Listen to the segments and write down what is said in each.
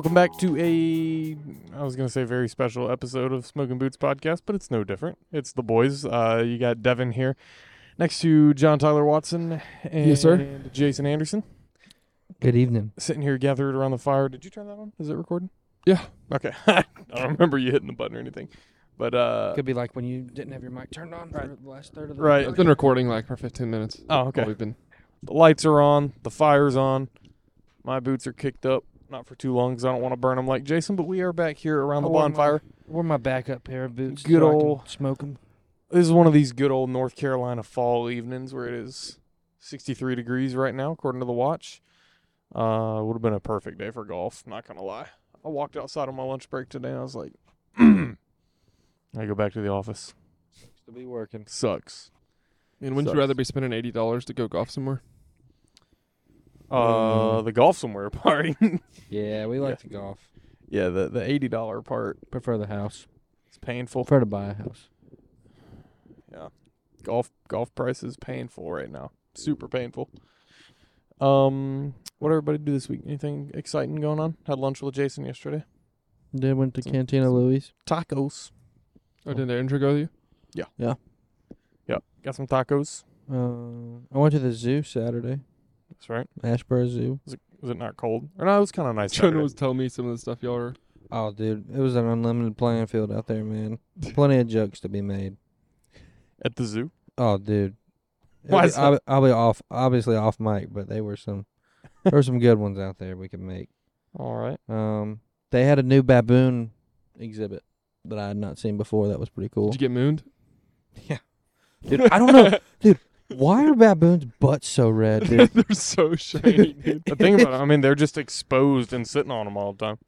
Welcome back to a, I was going to say very special episode of Smokin' Boots podcast, but it's no different. It's the boys. Uh, you got Devin here next to John Tyler Watson and Yes, sir. Jason Anderson Good evening. sitting here gathered around the fire. Did you turn that on? Is it recording? Yeah. Okay. I don't remember you hitting the button or anything. But, uh, Could be like when you didn't have your mic turned on for the last third of the Right. I've been recording like for 15 minutes. oh, okay. While we've been. The lights are on. The fire's on. My boots are kicked up. Not for too long because I don't want to burn them like Jason, but we are back here around the I wore my- bonfire. Wore my backup pair of boots. Good so I can smoke them. This is one of these good old North Carolina fall evenings where it is 63 degrees right now, according to the watch. Uh, would have been a perfect day for golf. Not gonna lie. I walked outside on my lunch break today, and I was like, I go back to the office. Sucks To be working. Sucks. And wouldn't Sucks. you rather be spending eighty dollars to go golf somewhere? Uh, the golf somewhere part. Yeah, we Yeah. like to golf. yeah, the the eighty dollar part Prefer the house. It's painful. Prefer to buy a house. Yeah, golf golf price is painful right now. Super painful. Um, what everybody do this week? Anything exciting going on? Had lunch with Jason yesterday. Then went to Some- Cantina some- Louis. Tacos. Oh, did Andrew go with you? Yep, got some tacos. Uh, I went to the zoo Saturday. That's right. Asheboro Zoo. Was it not cold? Or no, it was kind of nice. Jonah Saturday. was telling me some of the stuff y'all were. Oh, dude, it was an unlimited playing field out there, man. Plenty of jokes to be made. at the zoo. Oh, dude. Why is I'll, I'll be off, obviously off mic, but they were some, there were some good ones out there we could make. All right. Um, they had a new baboon exhibit that I had not seen before. That was pretty cool. Did you get mooned? Yeah. Dude, I don't know, dude. Why are baboons' butts so red, dude? They're so shiny, dude. The thing about it, I mean, they're just exposed and sitting on them all the time.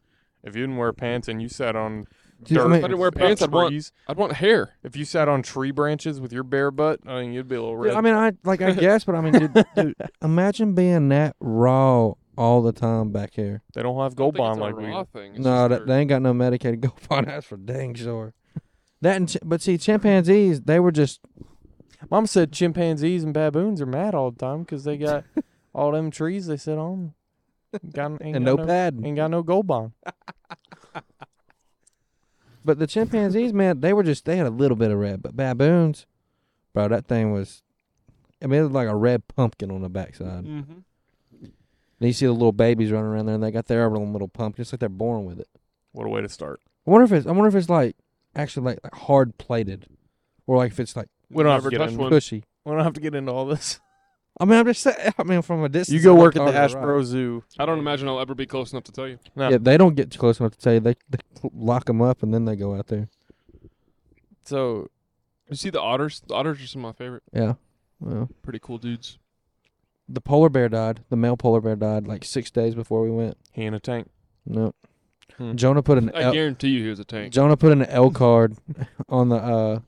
If you didn't wear pants and you sat on Dude, I mean- If I didn't wear uh, pants, I'd want- trees, I'd want hair. if you sat on tree branches with your bare butt, I mean, you'd be a little Dude, red. I mean, I like, I guess, but I mean, dude, dude, imagine being that raw all the time back here. they don't have I gold bond like we. raw thing. It's no, just that, their- they ain't got no medicated gold bond. That's for dang sure. That, and, chi- but see, chimpanzees, they were just Mom said chimpanzees and baboons are mad all the time because they got all them trees they sit on. Got, ain't and got no pad. Ain't got no gold bond. But the chimpanzees, man, they were just they had a little bit of red. But baboons, bro, that thing was I mean it was like a red pumpkin on the backside. Mhm. And you see the little babies running around there and they got their own little pumpkin, just like they're born with it. What a way to start. I wonder if it's I wonder if it's like actually like, like hard plated. Or like if it's like We don't have to get into, one. cushy. we don't have to get into all this. I mean I'm just saying I mean from a distance. You go it work looked at the hard to ride. Asheboro Zoo. I don't imagine I'll ever be close enough to tell you. No. Yeah, they don't get close enough to tell you. They, they lock them up and then they go out there. So You see the otters? The otters are some of my favorite. Yeah. Well, Pretty cool dudes. the polar bear died. The male polar bear died like six days before we went. he in a tank. No. Hmm. Jonah put an I L, guarantee you he was a tank. Jonah put an L card on the uh o-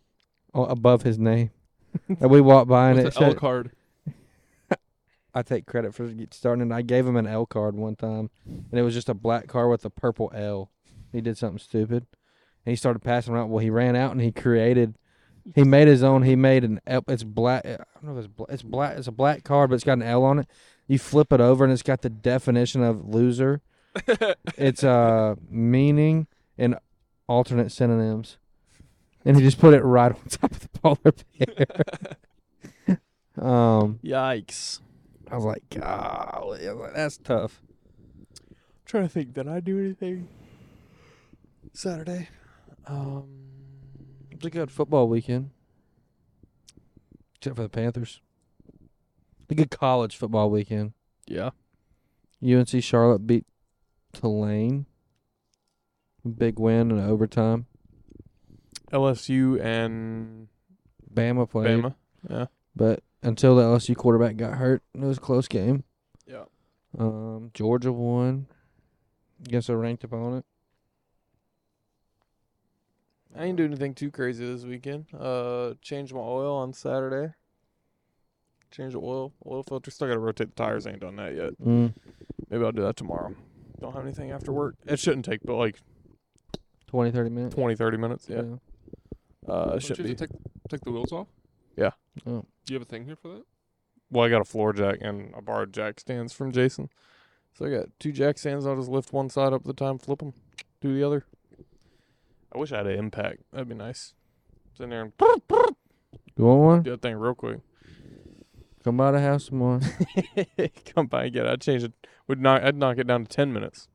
above his name. and we walked by and it What's an L card? I take credit for get- starting it. I gave him an L card one time and it was just a black card with a purple L. He did something stupid. And he started passing around. Well, he ran out and he created he made his own. He made an L. It's black. I don't know if it's black. It's black. It's a black card, but it's got an L on it. You flip it over, and it's got the definition of loser. it's uh meaning and alternate synonyms, and he just put it right on top of the polar bear. um, Yikes. I was like, golly, I was like, that's tough. trying to think, did I do anything Saturday? Um, It's a good football weekend, except for the Panthers. A good college football weekend. yeah. UNC Charlotte beat Tulane. Big win in overtime. LSU and Bama played, Bama. Yeah. but until the LSU quarterback got hurt, it was a close game. Yeah. Um, Georgia won against a ranked opponent. I ain't doing anything too crazy this weekend. Uh, changed my oil on Saturday. Changed the oil, oil filter. Still got to rotate the tires. I ain't done that yet. Mm, Maybe I'll do that tomorrow. Don't have anything after work. It shouldn't take but like 20, 30 minutes. 20, 30 minutes. Yeah. Uh, Don't should you be. have take, take the wheels off? Oh. Do you have a thing here for that? Well, I got a floor jack and I borrowed jack stands from Jason. So I got two jack stands. I'll just lift one side up at the time, flip them, do the other. I wish I had an impact. That'd be nice. Sit in there and You want one? do that thing real quick. Come by the house some more. Come by and get it. I'd change it. Would knock. I'd knock it down to ten minutes.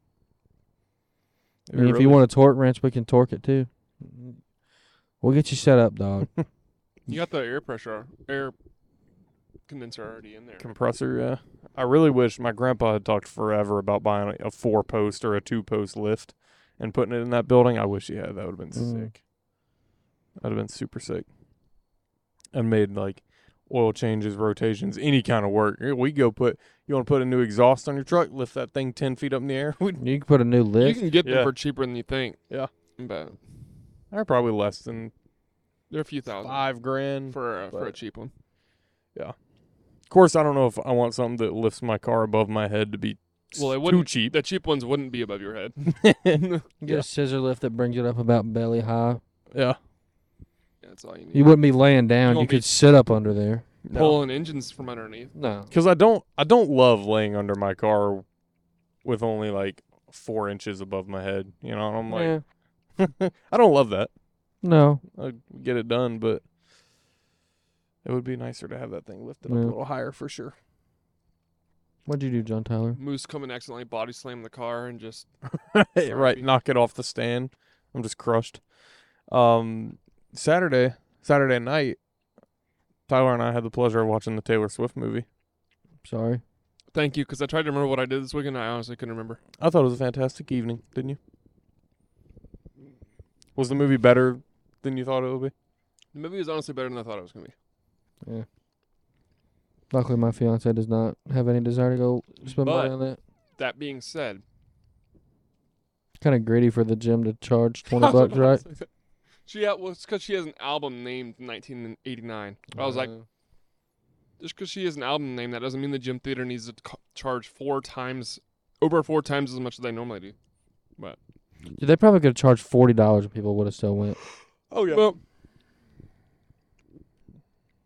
I mean, if you want a torque wrench, we can torque it too. We'll get you set up, dog. You got the air pressure, air condenser already in there. compressor, yeah. I really wish my grandpa had talked forever about buying a, a four post or a two post lift and putting it in that building. I wish he had. That would have been Mm. sick. That'd have been super sick. And made like oil changes, rotations, any kind of work. We go put. You want to put a new exhaust on your truck? Lift that thing ten feet up in the air. We you can put a new lift. You can get them Yeah. for cheaper than you think. Yeah. but are probably less than they're a few thousand five grand. for a, for a but- cheap one. Yeah. Of course, I don't know if I want something that lifts my car above my head to be Well, it too wouldn't. cheap. The cheap ones wouldn't be above your head. You get Yeah. a scissor lift that brings it up about belly high. yeah. That's all you need. You wouldn't be laying down. You, won't be- could sit up under there. Pulling engines from underneath. No. Because I don't, I don't love laying under my car with only like four inches above my head. You know, and I'm like, Yeah. I don't love that. No. I get it done, but it would be nicer to have that thing lifted up Yeah. a little higher for sure. What'd you do, John Tyler? Moose come and accidentally body slam the car and just right, knock it off the stand. I'm just crushed. Um, Saturday, Saturday night, Tyler and I had the pleasure of watching the Taylor Swift movie. Sorry. thank you because I tried to remember what I did this weekend. I honestly couldn't remember. I thought it was a fantastic evening, didn't you? Was the movie better than you thought it would be? The movie was honestly better than I thought it was gonna be. Yeah. Luckily, my fiance does not have any desire to go spend money on that. That being said, Kind of greedy for the gym to charge twenty bucks, right? She had, well, it's because she has an album named 1989. I was like, Uh, just because she has an album name, that doesn't mean the gym theater needs to co- charge four times, over four times as much as they normally do. Dude, they probably could have charged forty dollars and people would have still went. Oh yeah. Well,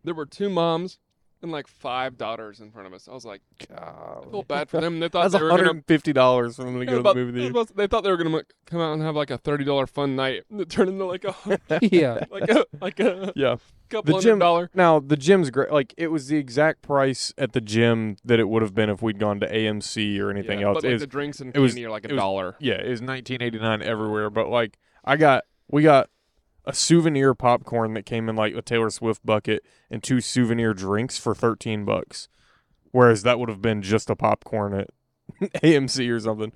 there were two moms and like five daughters in front of us. I was like, God. I feel bad for them. They thought That's they were gonna. $150 for them to go to the movie theater. about they thought they were gonna like, come out and have like a thirty dollar fun night. And it turned into like a yeah. like a like a Yeah. couple The gym- hundred dollar. Now the gym's great. Like it was the exact price at the gym that it would have been if we'd gone to AMC or anything Yeah, else. But It like was- the drinks and it was- candy are like a dollar. yeah, it was 1989 everywhere. But like I got, we got a souvenir popcorn that came in like a Taylor Swift bucket and two souvenir drinks for 13 bucks, whereas that would have been just a popcorn at AMC or something.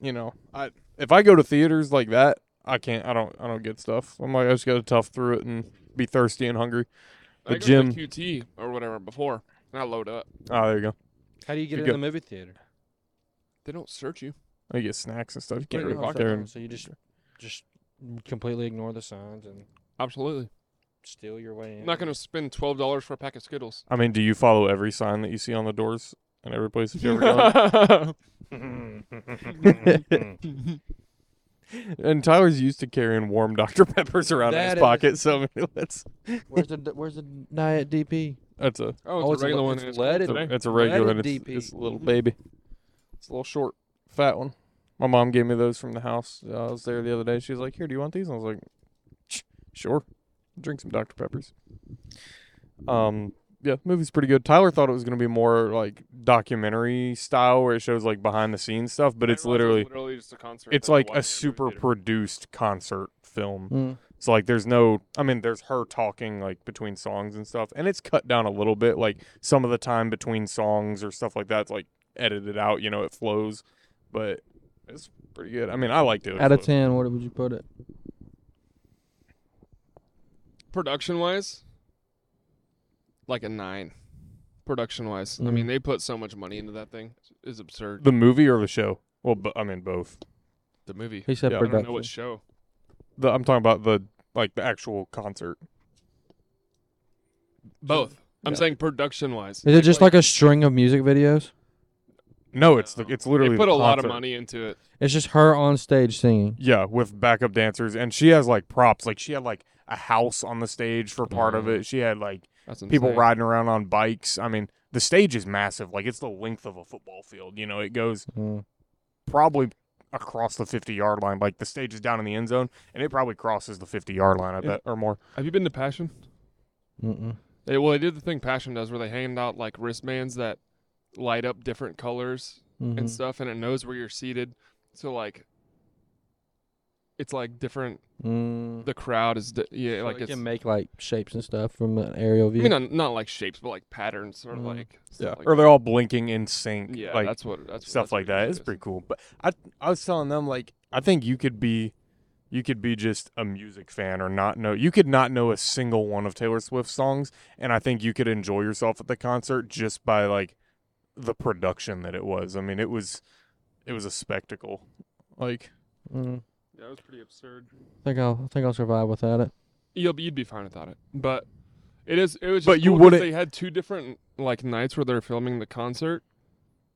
You know, I if I go to theaters like that, I can't. I don't. I don't get stuff. I'm like I just got to tough through it and be thirsty and hungry. I The go to gym- QT or whatever before, and I load up. Oh, there you go. How do you get in the movie theater? They don't search you. I get snacks and stuff. You can't really your walk there and So you just just completely ignore the signs and Absolutely. steal your way in. I'm not gonna spend twelve dollars for a pack of Skittles. I mean, do you follow every sign that you see on the doors and every place that you ever go? and Tyler's used to carrying warm Dr. Peppers around in That his is- pocket, so that's Where's the Where's the diet DP? that's a oh, it's Oh, a it's a regular le- one. it's and it's leaded. cold today. it's a regular and Leaded it's, DP. it's a little baby. It's a little short, fat one. My mom gave me those from the house. Uh, I was there the other day. She was like, "Here, do you want these?" And I was like, "Sure." Drink some Dr. Peppers. Um, yeah, movie's pretty good. Tyler thought it was gonna be more like documentary style, where it shows like behind the scenes stuff, but it's didn't realize it was literally literally just a concert. it's like a super theater. produced concert film. Mm. So like there's no I mean there's her talking like between songs and stuff and it's cut down a little bit like some of the time between songs or stuff like that's like edited out, you know, it flows. But it's pretty good. I mean, I liked it. Out of ten, what would you put it? Production wise, like a nine. Production wise, I mean, Mhm. they put so much money into that thing. It's absurd. The movie or the show? Well, bu- I mean both. The movie. He said Yeah, I I don't know production. what show. The I'm talking about the like the actual concert. Both. I'm Yeah. saying production wise. Is it just like a string of music videos? No, it's the it's literally They put the a lot of concert. money into it. It's just her on stage singing. Yeah, with backup dancers and she has like props. Like she had like a house on the stage for part of Oh. it. She had like That's people riding around on bikes. I mean, the stage is massive. Like it's the length of a football field. You know, it goes Mm. probably across the 50 yard line. Like the stage is down in the end zone, and it probably crosses the 50 yard line. I Yeah. bet or more. Have you been to Passion? Mm-mm. They, well, they did the thing Passion does where they hand out like wristbands that light up different colors Mhm. and stuff, and it knows where you're seated. So like, it's like different. Mm. The crowd is di- yeah, So like it it's. can make like shapes and stuff from an aerial view. I view. mean, not, not like shapes, but like patterns or Mhm. like. Yeah, like or they're all blinking in sync. yeah, like that's what that's stuff that's like what it that. It's pretty cool. But I I was telling them like I think you could be you could be just a music fan or not know you could not know a single one of Taylor Swift songs and I think you could enjoy yourself at the concert just by like the production that it was. I mean, it was it was a spectacle. Like Mm. Yeah, it was pretty absurd. I think I'll I think I'll survive without it. You'll be, you'd be fine without it, but it is. It was. Just But you wouldn't- They had two different like nights where they're filming the concert,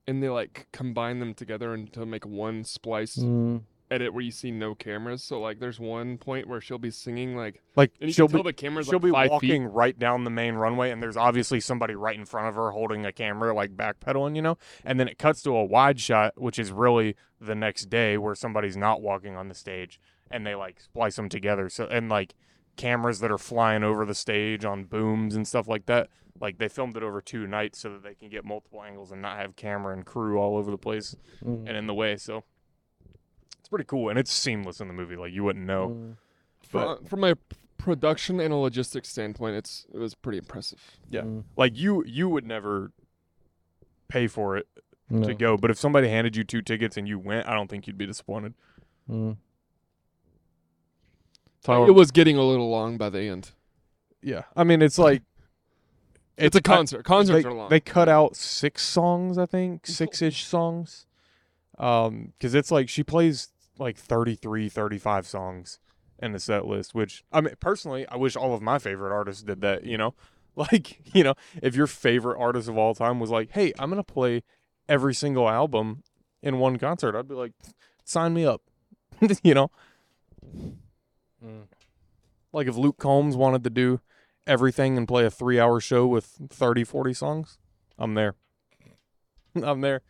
and they like combine them together and to make one splice. Mm. Edit where you see no cameras. So like, there's one point where she'll be singing like, like and you she'll can tell be the camera's she'll like be five walking feet. right down the main runway and there's obviously somebody right in front of her holding a camera like backpedaling you know and then it cuts to a wide shot which is really the next day where somebody's not walking on the stage and they like splice them together so and like cameras that are flying over the stage on booms and stuff like that like they filmed it over two nights so that they can get multiple angles and not have camera and crew all over the place Mm. and in the way so it's pretty cool and it's seamless in the movie like you wouldn't know Mm. but- From, from a production and a logistics standpoint, it's it was pretty impressive. Yeah. Mm. like you you would never pay for it No. to go. But if somebody handed you two tickets and you went, I don't think you'd be disappointed. Mm. Tyler, It was getting a little long by the end. yeah, I mean it's like It's, a concert. Concerts they, are long. They cut out six songs, I think, six ish songs. Um, because it's like she plays like 33, 35 songs in the set list, which I mean, personally, I wish all of my favorite artists did that, you know? Like, you know, if your favorite artist of all time was like, hey, I'm going to play every single album in one concert, I'd be like, sign me up, you know? Mm. Like if Luke Combs wanted to do everything and play a three hour show with 30, 40 songs, I'm there. I'm there.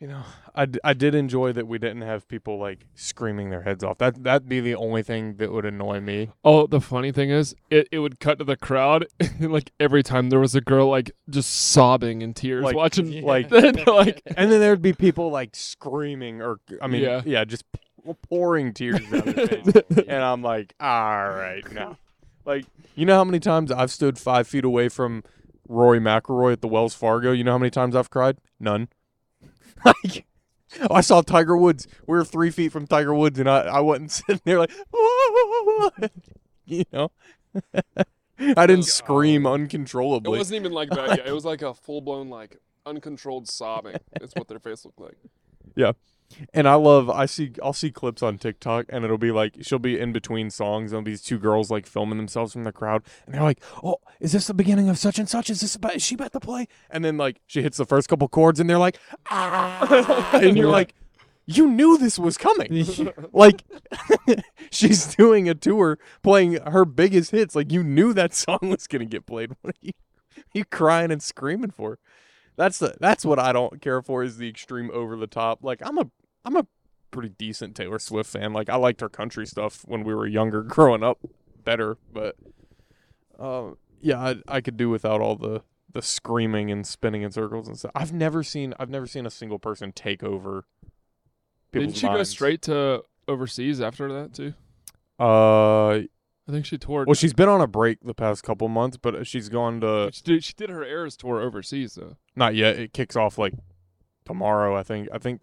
You know, I, d- I did enjoy that we didn't have people like screaming their heads off. That that'd be the only thing that would annoy me. Oh, the funny thing is, it, it would cut to the crowd, and like every time there was a girl like just sobbing in tears Like- watching, like- like And then there'd be people like screaming or I mean, yeah, Yeah. just p- pouring tears down their face. and I'm like, all right, now, like, you know how many times I've stood five feet away from Rory McIlroy at the Wells Fargo? You know how many times I've cried? None. like, oh, I saw Tiger Woods. We were three feet from Tiger Woods, and I, I wasn't sitting there like, you know. I didn't um, scream uncontrollably. It wasn't even like that. Yeah, it was like a full blown like uncontrolled sobbing. That's what their face looked like. And I love I see I'll see clips on TikTok and it'll be like she'll be in between songs and these two girls like filming themselves from the crowd and they're like, "Oh, is this the beginning of such and such? Is this about is she about to play?" And then like she hits the first couple chords and they're like, "Ah!" and you're like, "You knew this was coming." like she's doing a tour playing her biggest hits. Like you knew that song was going to get played. What are you you crying and screaming for? That's the that's what I don't care for is the extreme over the top. Like I'm a I'm a pretty decent Taylor Swift fan. Like I liked her country stuff when we were younger, growing up, better. But uh, yeah, I I could do without all the the screaming and spinning in circles and stuff. I've never seen I've never seen a single person take over. Didn't she go straight to overseas after that too? Uh, I think she toured. well, she's been on a break the past couple months, but she's gone to she did. She did her Eras tour overseas though. not yet. It kicks off like tomorrow. I think. I think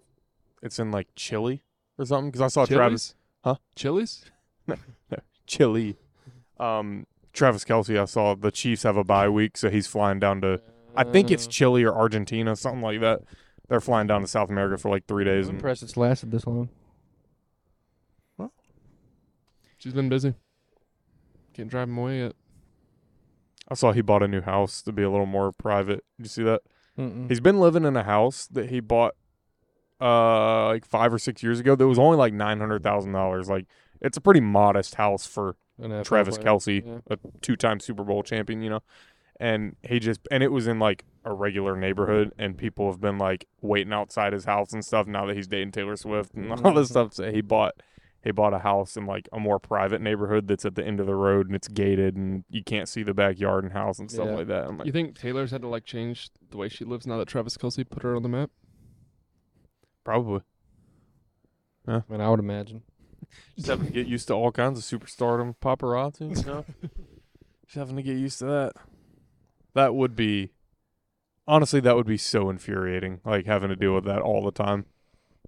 it's in like Chile or something. Because I saw Travis. Huh? Chili's? Chile. Um, Travis Kelce. I saw the Chiefs have a bye week, so he's flying down to. I think it's Uh, Chile or Argentina, something like that. They're flying down to South America for like three days. I'm And impressed it's lasted this long. What? She's been busy. Can't drive him away yet. I saw he bought a new house to be a little more private. Did you see that? Mm-mm. He's been living in a house that he bought uh like five or six years ago that was only like nine hundred thousand dollars. Like it's a pretty modest house for Travis player. Kelce, Yeah. a two time Super Bowl champion, you know. and he just and it was in like a regular neighborhood, and people have been like waiting outside his house and stuff now that he's dating Taylor Swift and all this Mhm. stuff. So he bought he bought a house in like a more private neighborhood that's at the end of the road and it's gated and you can't see the backyard and house and stuff Yeah. like that. I'm You think Taylor's had to like change the way she lives now that Travis Kelce put her on the map? Probably I mean, I would imagine. just having to get used to all kinds of superstardom paparazzi. You know? just having to get used to that. That would be honestly that would be so infuriating, like having to deal with that all the time.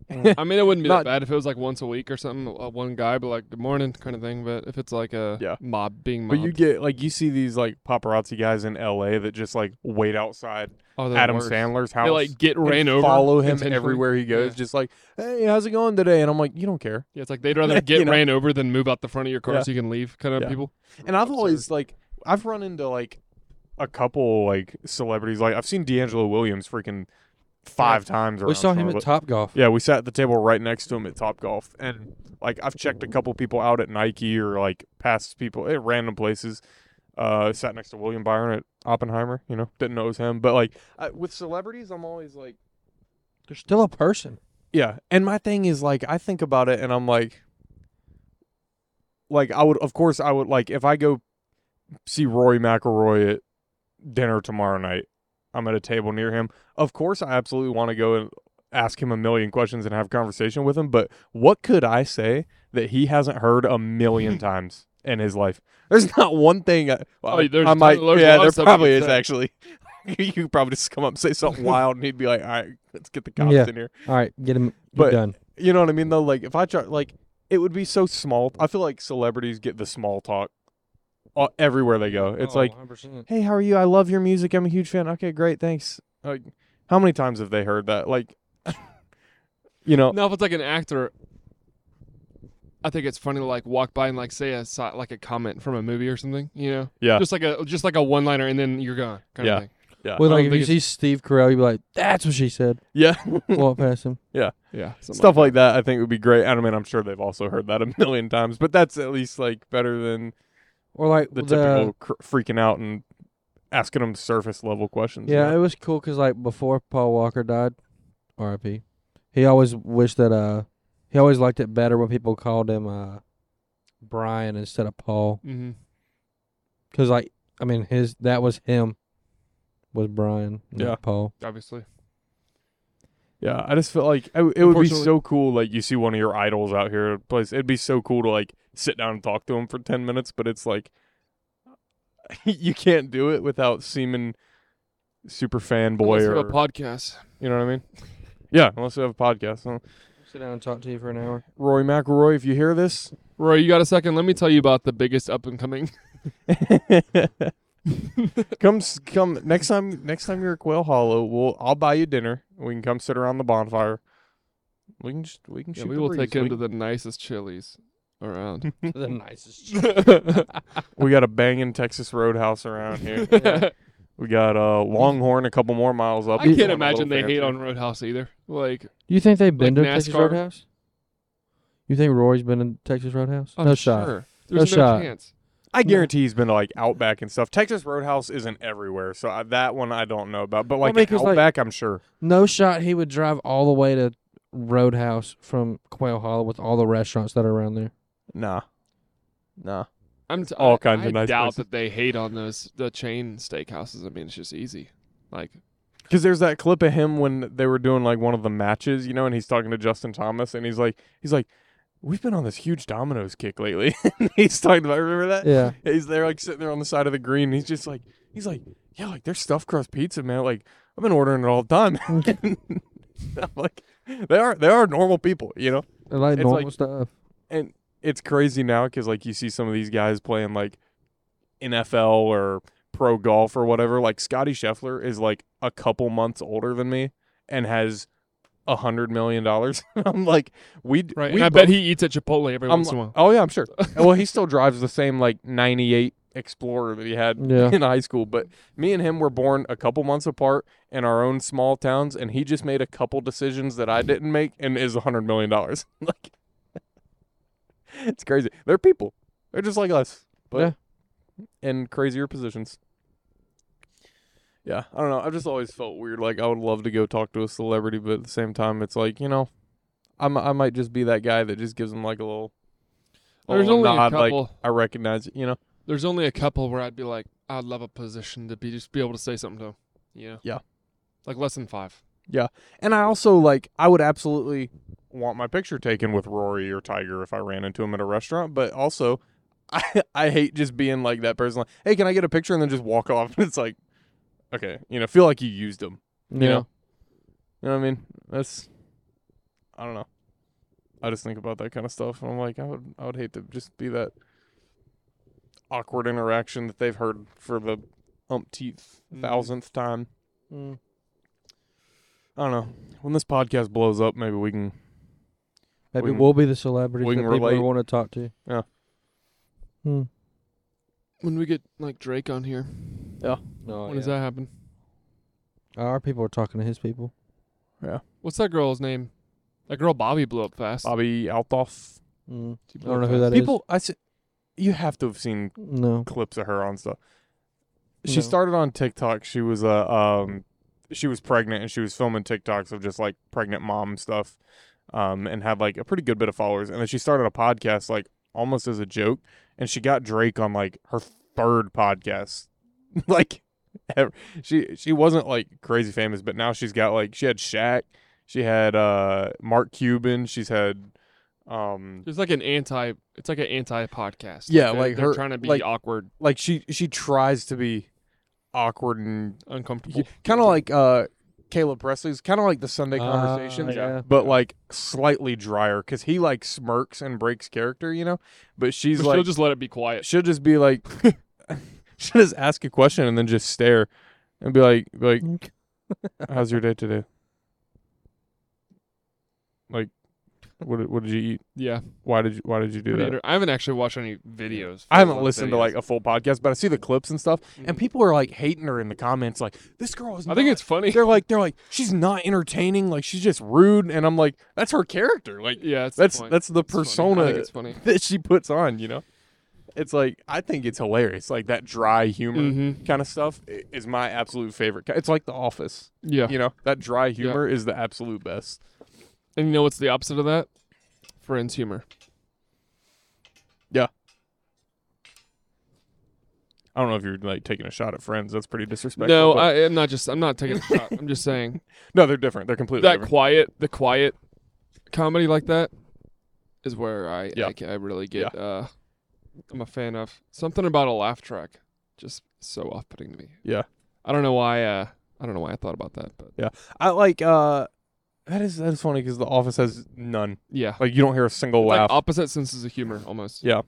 I mean, it wouldn't be Not- that bad if it was like once a week or something, uh, one guy, but like good morning kind of thing. But if it's like a Yeah. mob being mobbed, But you get like you see these like paparazzi guys in LA that just like wait outside oh, they're Adam worse. Sandler's house. They like get and ran over, follow him intentionally. everywhere he goes, Yeah. just like, hey, how's it going today? And I'm like, you don't care. Yeah, it's like they'd rather You get know? ran over than move out the front of your car Yeah. so you can leave, kind of Yeah. people. And I've Absurd. always like I've run into like a couple like celebrities. Like I've seen DeAngelo Williams freaking five times. We saw him at Top Golf. Yeah, we sat at the table right next to him at Top Golf, and like I've checked a couple people out at Nike or like past people at random places. Uh, sat next to William Byron at Oppenheimer. You know, didn't know it was him, but like I, with celebrities, I'm always like, They're still a person. yeah. And my thing is like I think about it, and I'm like, like I would, of course, I would like if I go see Rory McIlroy at dinner tomorrow night. I'm at a table near him. Of course, I absolutely want to go and ask him a million questions and have a conversation with him. But what could I say that he hasn't heard a million times in his life? There's not one thing. I, well, Oh, there's I ton- might. there's yeah, there of stuff you probably is say. actually. you could probably just come up and say something wild, and he'd be like, "All right, let's get the cops Yeah. in here." All right, get him. Get But- done. You know what I mean? Though, like if I try, like it would be so small. I feel like celebrities get the small talk all, everywhere they go. It's Oh, like, 100%. "Hey, how are you? I love your music. I'm a huge fan." Okay, great, thanks. Like, how many times have they heard that? Like, you know, Now, if it's like an actor, I think it's funny to like walk by and like say a like a comment from a movie or something. You know, yeah, just like a just like a one liner, and then you're gone. Kind Yeah. of thing. yeah, Well, like if you think see Steve Carell, you'd be like, "That's what she said." yeah. Walk past him. Yeah, something Stuff like that, I think would be great. I mean, I'm sure they've also heard that a million times, but that's at least like better than Or like the the, typical cr- freaking out and asking them surface level questions. you yeah, know? it was cool because like before Paul Walker died, R.I.P. He always wished that uh, he always liked it better when people called him uh, Brian instead of Paul. Mm-hmm. Cause like I mean his that was him, was Brian, not Yeah. Paul. Obviously, Yeah, I just feel like it, it would be so cool. Like you see one of your idols out here at a place. It'd be so cool to like sit down and talk to him for ten minutes. But it's like you can't do it without seeming super fanboy or a podcast. you know what I mean. Yeah, unless you have a podcast. Huh? Sit down and talk to you for an hour. Rory McIlroy, if you hear this, Rory, you got a second? Let me tell you about the biggest up and coming. come come next time. Next time you're at Quail Hollow, we'll I'll buy you dinner. We can come sit around the bonfire. We can just we can Yeah, shoot we the will breeze. take him We- to the nicest Chili's around. the nicest. We got a banging Texas Roadhouse around here. We got uh, Longhorn a couple more miles up. I can't one imagine they hate on Roadhouse either. Like, Do You think they've been Like to Texas Roadhouse? You think Rory's been in Texas Roadhouse? I'm no shot. There's No no, shot. chance. I guarantee he's been to like Outback and stuff. Texas Roadhouse isn't everywhere, so I, that one I don't know about. But Well, like because, like- Outback, I'm sure. No shot. He would drive all the way to Roadhouse from Quail Hollow with all the restaurants that are around there. Nah, nah. I'm t- All I- kinds I of nice doubt places. that they hate on those the chain steakhouses. I mean, it's just easy. Like, Because there's that clip of him when they were doing like one of the matches, you know, and he's talking to Justin Thomas, and he's like, he's like, we've been on this huge Domino's kick lately. He's talking about, remember that? Yeah. He's there like sitting there on the side of the green. And he's just like, he's like, yeah, like there's stuffed crust pizza, man. Like I've been ordering it all the time. I'm like, they are they are normal people, you know. They like It's normal like- stuff. And it's crazy now because like you see some of these guys playing like NFL or pro golf or whatever. Like Scottie Scheffler is like a couple months older than me and has a hundred million dollars. I'm like, we right? We and I bet he eats at Chipotle every I'm once in a while. Oh yeah, I'm sure. well, he still drives the same like '98 Explorer that he had Yeah. in high school. But me and him were born a couple months apart in our own small towns, and he just made a couple decisions that I didn't make, and is a hundred million dollars. like, it's crazy. They're people. They're just like us, but Yeah. in crazier positions. Yeah, I don't know. I've just always felt weird. Like I would love to go talk to a celebrity, but at the same time, it's like you know, I'm I might just be that guy that just gives them like a little. a There's little only a nod, like couple. I recognize it. You know. There's only a couple where I'd be like, I'd love a position to be just be able to say something to You know? Yeah. Like less than five. Yeah, And I also like I would absolutely want my picture taken with Rory or Tiger if I ran into him at a restaurant, but also I I hate just being like that person like, "Hey, can I get a picture?" and then just walk off. it's like okay, you know, feel like you used them. Yeah. You know. You know what I mean? That's I don't know. I just think about that kind of stuff and I'm like I would I would hate to just be that awkward interaction that they've heard for the umpteenth Mhm. thousandth time. Mm. I don't know. When this podcast blows up, maybe we can. Maybe We we'll be the celebrities we that people want to talk to. Yeah. Hmm. When we get like Drake on here, No, when does that happen? Our people are talking to his people. Yeah. What's that girl's name? That girl Bobbi blew up fast. Bobbi Althoff. Mm. I blew don't know up who fast. that is. People, I s- you have to have seen No. clips of her on stuff. She No. started on TikTok. She was a um, she was pregnant and she was filming TikToks of just like pregnant mom stuff, um, and had like a pretty good bit of followers. And then she started a podcast like almost as a joke, and she got Drake on like her third podcast, like. ever. She she wasn't like crazy famous, but now she's got like she had Shaq, she had uh Mark Cuban, she's had um It's like an anti. It's like an anti podcast. Yeah, they're, like they're her- trying to be like- awkward, like she she tries to be awkward and uncomfortable. kind of like uh Caleb Pressley's kind of like the Sundae Ah, conversation, yeah. but like slightly drier because he like smirks and breaks character, you know. But she's But like she'll just let it be quiet. she'll just be like she'll just ask a question and then just stare and be like be like how's your day today? Like what did- what did you eat? Yeah, Why did you why did you do pretty that? inter- I haven't actually watched any videos. I haven't listened to like a full podcast, but I see the clips and stuff, and Mhm. people are like hating her in the comments, like this girl is. I think not- it's funny. they're like they're like she's not entertaining, like she's just rude, and I'm like that's her character, like Yeah, that's the that's point. that's the It's funny. persona I think it's funny. that she puts on, you know. It's like I think it's hilarious, like that dry humor Mm-hmm. kind of stuff i- is my absolute favorite. ki- It's like The Office, Yeah, you know, that dry humor is the absolute best. And you know what's the opposite of that? Friends humor. Yeah. I don't know if you're like taking a shot at Friends. That's pretty disrespectful. No, but- I, I'm not just. I'm not taking a shot. I'm just saying no, they're different. They're completely that different. quiet, the quiet comedy like that is where I Yeah. I, I really get. uh I'm a fan of something about a laugh track. Just so off-putting to me. Yeah. I don't know why. uh I don't know why I thought about that, but Yeah. I like uh that is that is funny because The Office has none. yeah, Like you don't hear a single It's like laugh. opposite senses of humor almost. Yeah.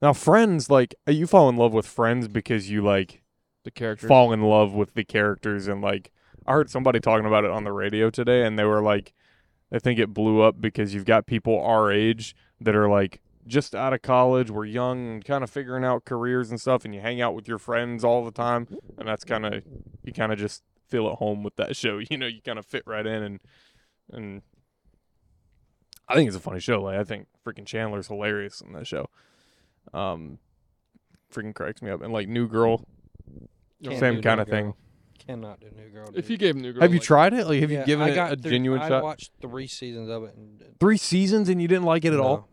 now Friends, like uh, you fall in love with Friends because you like The character. fall in love with the characters and like I heard somebody talking about it on the radio today and they were like they think it blew up because you've got people our age that are like just out of college, we're young and kind of figuring out careers and stuff and you hang out with your friends all the time and that's kind of you kind of just feel at home with that show. You know, you kind of fit right in and and I think it's a funny show. Like I think freaking Chandler's hilarious in that show. Um freaking cracks me up and like New Girl No, Can't same do kinda New Girl. thing. Cannot do New Girl. If dude. you gave New Girl, Have you like- tried it? Like, have Yeah, you given I it got a through- genuine I shot? watched three seasons of it. And, Three seasons and you didn't like it at all?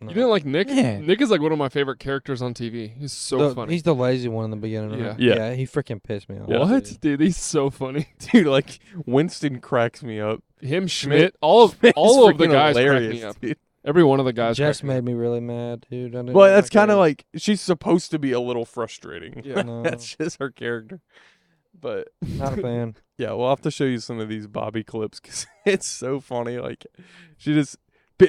You didn't like Nick? Yeah. Nick is like one of my favorite characters on TV. He's so The- funny. He's the lazy one in the beginning. Yeah. right? Yeah. yeah. He freaking pissed me off. what, dude. dude? He's so funny. Dude, like Winston cracks me up. Him, Schmidt- Schmidt, all of It's all of the freaking guys crack hilarious, me up. dude. Every one of the guys. Jess crack me made me really mad, dude. I didn't Well, that's kind of like she's supposed to be a little frustrating. Yeah. No. that's just her character. But not a fan. yeah, we'll have to show you some of these Bobbi clips because it's so funny. Like she just but,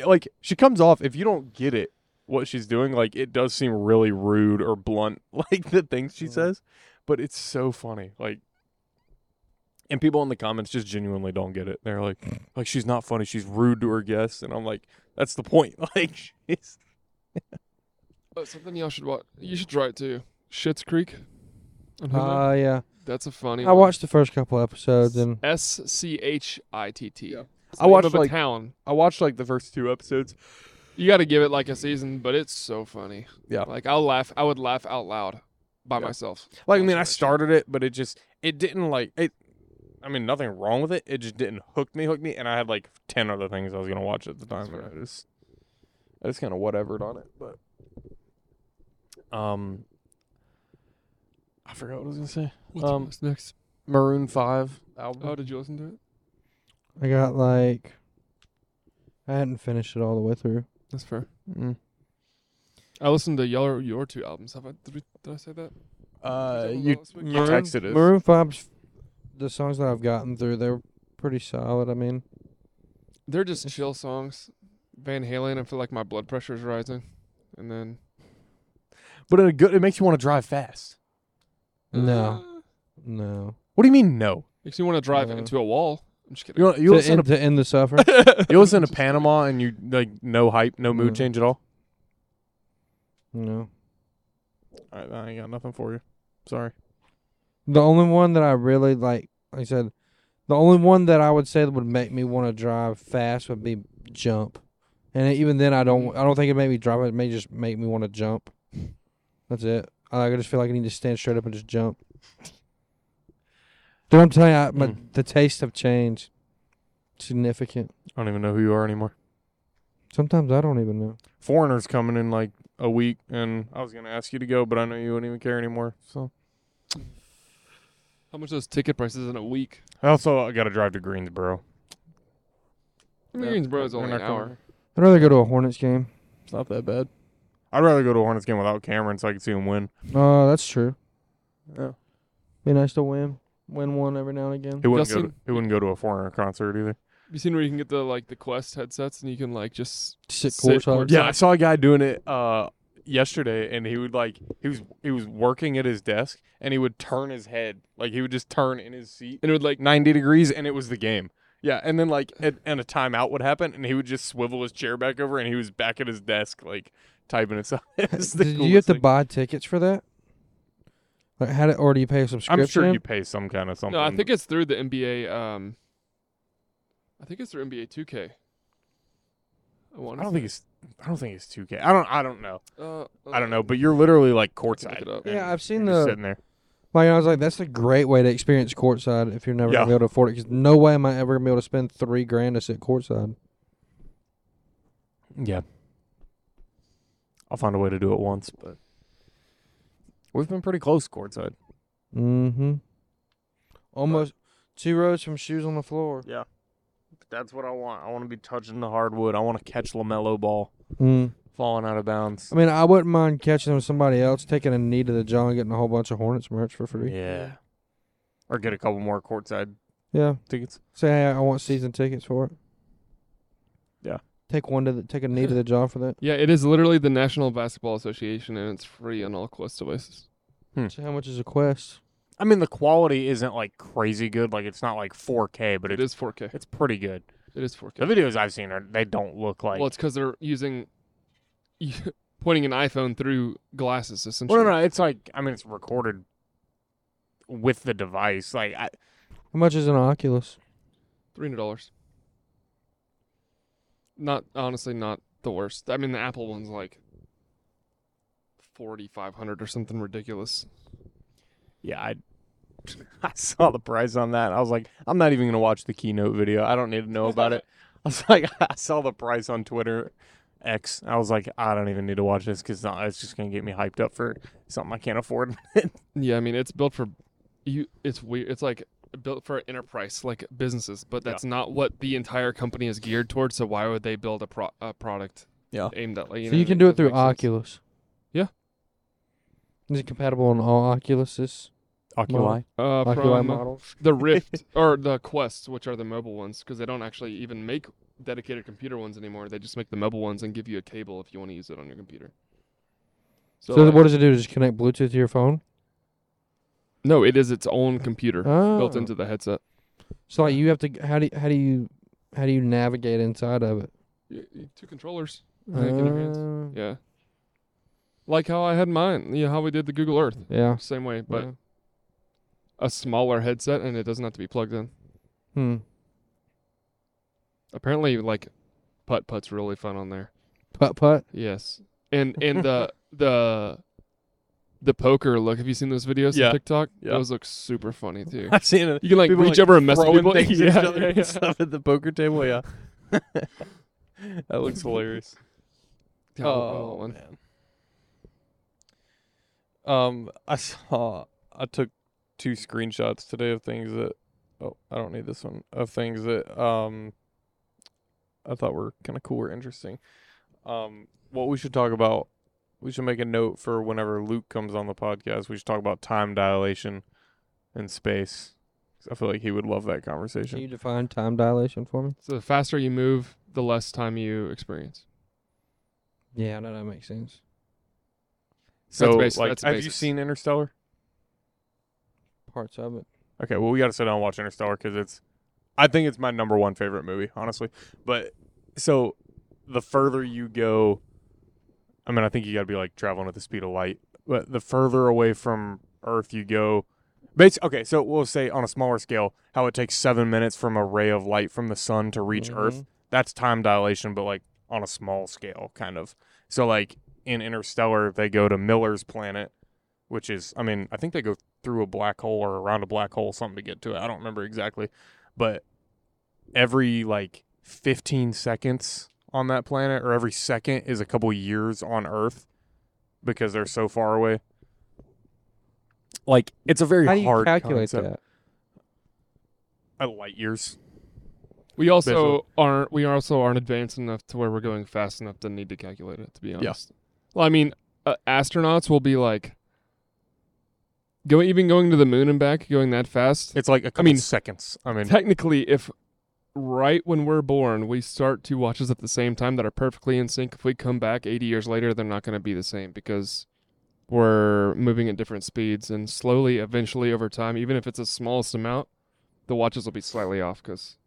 like she comes off if you don't get it what she's doing like it does seem really rude or blunt like the things she Mhm. says but it's so funny like and people in the comments just genuinely don't get it they're like like she's not funny she's rude to her guests and i'm like that's the point like she's up. Oh, something y'all should watch. You should try it too. Schitt's Creek. on Hulu. Uh, yeah. That's a funny. I watched the first couple episodes and S C H I T T. Yeah. I watched, like- town. i watched like the first two episodes You got to give it like a season, but it's so funny. Yeah. Like I'll laugh. I would laugh out loud by Yeah. myself. like i mean i started it but it just it didn't like it. I mean, nothing wrong with it. It just didn't hook me, hook me, and I had like ten other things I was gonna watch at the time. And I just, I just kind of whatevered on it, but um, I forgot what I was gonna say. What's, Um, next? Maroon Five album. Oh, did you listen to it? I got like I hadn't finished it all the way through. That's fair. Mm. I listened to your your two albums. Have I did, we, did I say that? Uh, you, about last week? you Maroon, texted us. Maroon 5's the songs that I've gotten through, they're pretty solid. I mean, They're just chill songs. Van Halen. I feel like my blood pressure is rising, and then but in a good, it makes you want to drive fast. No. Uh, no. What do you mean no? makes you want to drive Uh, into a wall. I'm just kidding. You know, you to, listen end, to to end the suffering. you listen to Panama and you like no hype, no mood No. change at all. no. All right, I ain't got nothing for you. Sorry. The only one that I really like, like I said, the only one that I would say that would make me want to drive fast would be jump. And even then, I don't. I don't think it made me drive. It may just make me want to jump. That's it. I, I just feel like I need to stand straight up and just jump. Dude, I'm telling you, I, my, Mm. the tastes have changed. Significant. I don't even know who you are anymore. Sometimes I don't even know. Foreigners coming in like a week, and I was gonna ask you to go, but I know you wouldn't even care anymore. So How much are those ticket prices in a week? I also I got to drive to Greensboro. I mean, Yeah, Greensboro is they're only not an coming hour. here. I'd rather go to a Hornets game. It's not that bad. I'd rather go to a Hornets game without Cameron so I can see him win. Oh, that's true. Yeah. Be nice to win. Win one every now and again. He wouldn't go. To, Justin- he wouldn't go to a foreigner concert either. You seen where you can get the like the Quest headsets and you can like just Sit Sit courtside. court- Yeah, I saw a guy doing it uh yesterday and he would like he was he was working at his desk and he would turn his head like he would just turn in his seat and it would like 90 degrees and it was the game. Yeah, and then like at, and a timeout would happen and he would just swivel his chair back over and he was back at his desk like typing it. So it's the Did you have coolest to thing. buy tickets for that? Like, how did, or do you pay a subscription? I'm sure you pay some kind of something. no, I think it's through the NBA. Um, I think it's through NBA 2K. I, don't think it's I don't think it's 2K. I don't I don't know. Uh, I don't know, but you're literally like courtside. it up. and Yeah, I've seen you're the- sitting there. Like I was like, that's a great way to experience courtside if you're never Yeah. gonna be able to afford it. Because no way am I ever gonna be able to spend three grand to sit courtside. Yeah. I'll find a way to do it once, but we've been pretty close courtside. Mm-hmm. Almost two rows from shoes on the floor. Yeah. That's what I want. I want to be touching the hardwood. I want to catch LaMelo ball Mm. falling out of bounds. I mean, I wouldn't mind catching with somebody else, taking a knee to the jaw, and getting a whole bunch of Hornets merch for free. Yeah. Or get a couple more courtside Yeah. tickets. Say, hey, I want season tickets for it. Yeah. Take one to the, take a knee to the jaw for that. Yeah, it is literally the National Basketball Association, and it's free on all Quest devices. Hmm. So how much is a quest? I mean, the quality isn't like crazy good. Like it's not like 4K, but It it's 4K. it's pretty good. It is 4K. The videos I've seen are they don't look like. well, it's because they're using pointing an iPhone through glasses, essentially. well, no, no, it's like I mean, it's recorded with the device. Like I, How much is an Oculus? Three hundred dollars. Not honestly, not the worst. I mean, the Apple one's like forty five hundred or something ridiculous. Yeah, I I saw the price on that. I was like, I'm not even gonna watch the keynote video. I don't need to know about it. I was like, I saw the price on Twitter X. I was like, I don't even need to watch this because it's just gonna get me hyped up for something I can't afford. Yeah, I mean, it's built for you. It's weird. It's like built for enterprise, like businesses, but Yeah. that's not what the entire company is geared towards. So why would they build a, pro- a product Yeah. aimed at? Like, you so you can do it through make sense. Oculus. Yeah. Is it compatible on all Oculuses? Oculi. Uh, Oculi from models? the Rift or the Quests, which are the mobile ones, because they don't actually even make dedicated computer ones anymore. They just make the mobile ones and give you a cable if you want to use it on your computer. So, like- what does it do? Just connect Bluetooth to your phone? No, it is its own computer Oh. built into the headset. So like you have to how do you, how do you how do you navigate inside of it? Two controllers. I in your hands. Uh, Yeah. Like how I had mine. Yeah, how we did the Google Earth. yeah. Same way, but yeah. a smaller headset and it doesn't have to be plugged in. Hmm. Apparently, like, putt putt's really fun on there. Putt putt. Yes, and and the the the poker look. Have you seen those videos Yeah. on TikTok? Yeah. Those look super funny too. I've seen it. You can like People, reach like, over and mess with people. things at yeah, each other yeah, stuff at the poker table. Yeah, that looks hilarious. Yeah, I love that one. man. Um, I saw. I took two screenshots today of things that. Oh, I don't need this one. Of things that um. I thought were kind of cool or interesting. Um, what we should talk about. We should make a note for whenever Luke comes on the podcast. We should talk about time dilation and space. I feel like he would love that conversation. Can you define time dilation for me? So the faster you move, the less time you experience. Yeah, no, that makes sense. So, basi- like, that's have you seen Interstellar? Parts of it. Okay, well, we got to sit down and watch Interstellar because it's, I think it's my number one favorite movie, honestly. But so, the further you go, I mean, I think you got to be like traveling at the speed of light. But the further away from Earth you go, bas- okay, so we'll say on a smaller scale, how it takes seven minutes from a ray of light from the sun to reach Earth. Mhm. That's time dilation, but like on a small scale, kind of. So, like in Interstellar, they go to Miller's planet, which is, I mean, I think they go through a black hole or around a black hole, something to get to it. I don't remember exactly, but every like 15 seconds on that planet, or every second is a couple years on Earth because they're so far away. Like it's a very How do you hard calculate concept. that? Uh, light years. We also Basically. aren't. We also aren't advanced enough to where we're going fast enough to need to calculate it. To be honest. Well, I mean, uh, astronauts will be like, go even going to the moon and back, going that fast. It's like a couple mean, seconds. I mean, Technically, if right when we're born, we start two watches at the same time that are perfectly in sync. If we come back 80 years later, they're not going to be the same because we're moving at different speeds. And slowly, eventually, over time, even if it's the smallest amount, the watches will be slightly off because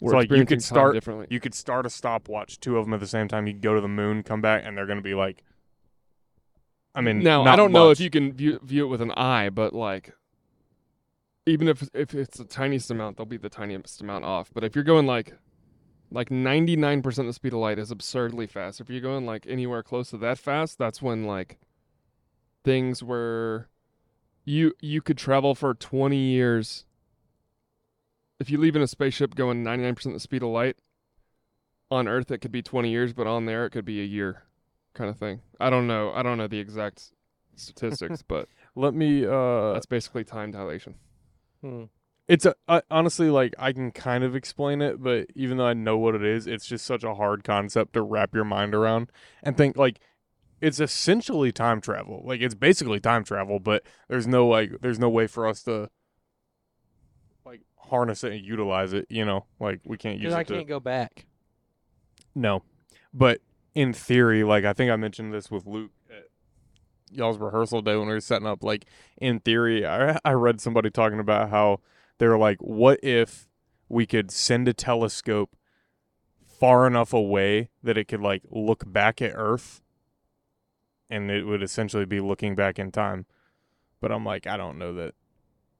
we're like you could start- differently. you could start a stopwatch, two of them at the same time. You go to the moon, come back, and they're going to be like. I mean, now I don't know if you can view view it with an eye, but like, even if if it's the tiniest amount, they'll be the tiniest amount off. But if you're going like, like 99% of the speed of light is absurdly fast. If you're going like anywhere close to that fast, that's when like things where you you could travel for 20 years. If you leave in a spaceship going 99% of the speed of light on Earth, it could be 20 years, but on there it could be a year, kind of thing. I don't know. I don't know the exact statistics, but Let me. uh that's basically time dilation. Hmm. It's a I, honestly like I can kind of explain it, but even though I know what it is, it's just such a hard concept to wrap your mind around and think like it's essentially time travel. Like it's basically time travel, but there's no like there's no way for us to like harness it and utilize it. You know, like we can't use it I to can't go back. no, but in theory, like I think I mentioned this with Luke y'all's rehearsal day when we were setting up. Like in theory, I I read somebody talking about how they were like, what if we could send a telescope far enough away that it could like look back at Earth, and it would essentially be looking back in time. But I'm like, I don't know that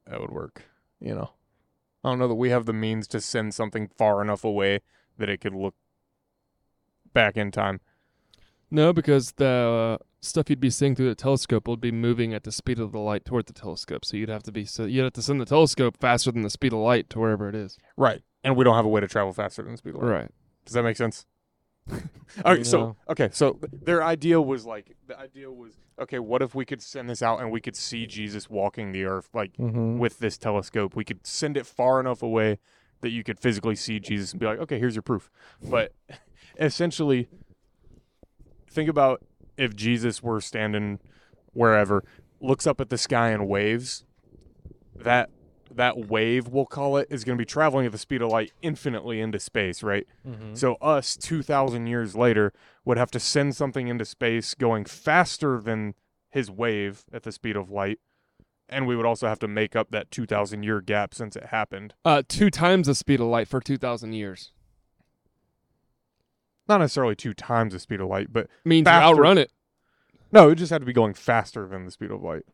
that would work. You know, I don't know that we have the means to send something far enough away that it could look back in time. No, because the uh, stuff you'd be seeing through the telescope would be moving at the speed of the light toward the telescope. So you'd have to be so you'd have to send the telescope faster than the speed of light to wherever it is. Right. And we don't have a way to travel faster than the speed of light. Right. Does that make sense? okay, so okay, so their idea was like the idea was okay, what if we could send this out and we could see Jesus walking the earth like Mm-hmm. with this telescope. We could send it far enough away that you could physically see Jesus and be like, "Okay, here's your proof." But essentially think about if Jesus were standing wherever, looks up at the sky and waves, that that wave we'll call it is going to be traveling at the speed of light infinitely into space, right? Mm-hmm. So us 2000 years later would have to send something into space going faster than his wave at the speed of light and we would also have to make up that 2000 year gap since it happened. Uh, two times the speed of light for two thousand years Not necessarily two times the speed of light, but means Faster. you outrun it. no, it just had to be going faster than the speed of light.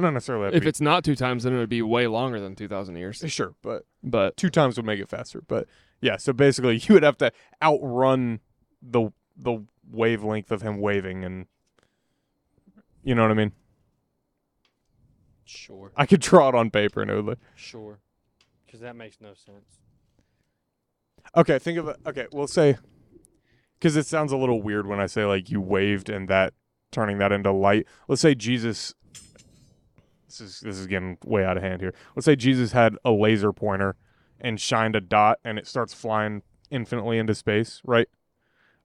Not necessarily have to If be- it's not two times, then it would be way longer than two thousand years. Eh, sure, but But two times would make it faster. But yeah, so basically you would have to outrun the the wavelength of him waving and You know what I mean? Sure. I could draw it on paper and it would look. Sure. Because that makes no sense. Okay, think of it. Okay, we'll say because it sounds a little weird when I say like you waved and that turning that into light. Let's say Jesus. This is this is getting way out of hand here. Let's say Jesus had a laser pointer and shined a dot and it starts flying infinitely into space, right?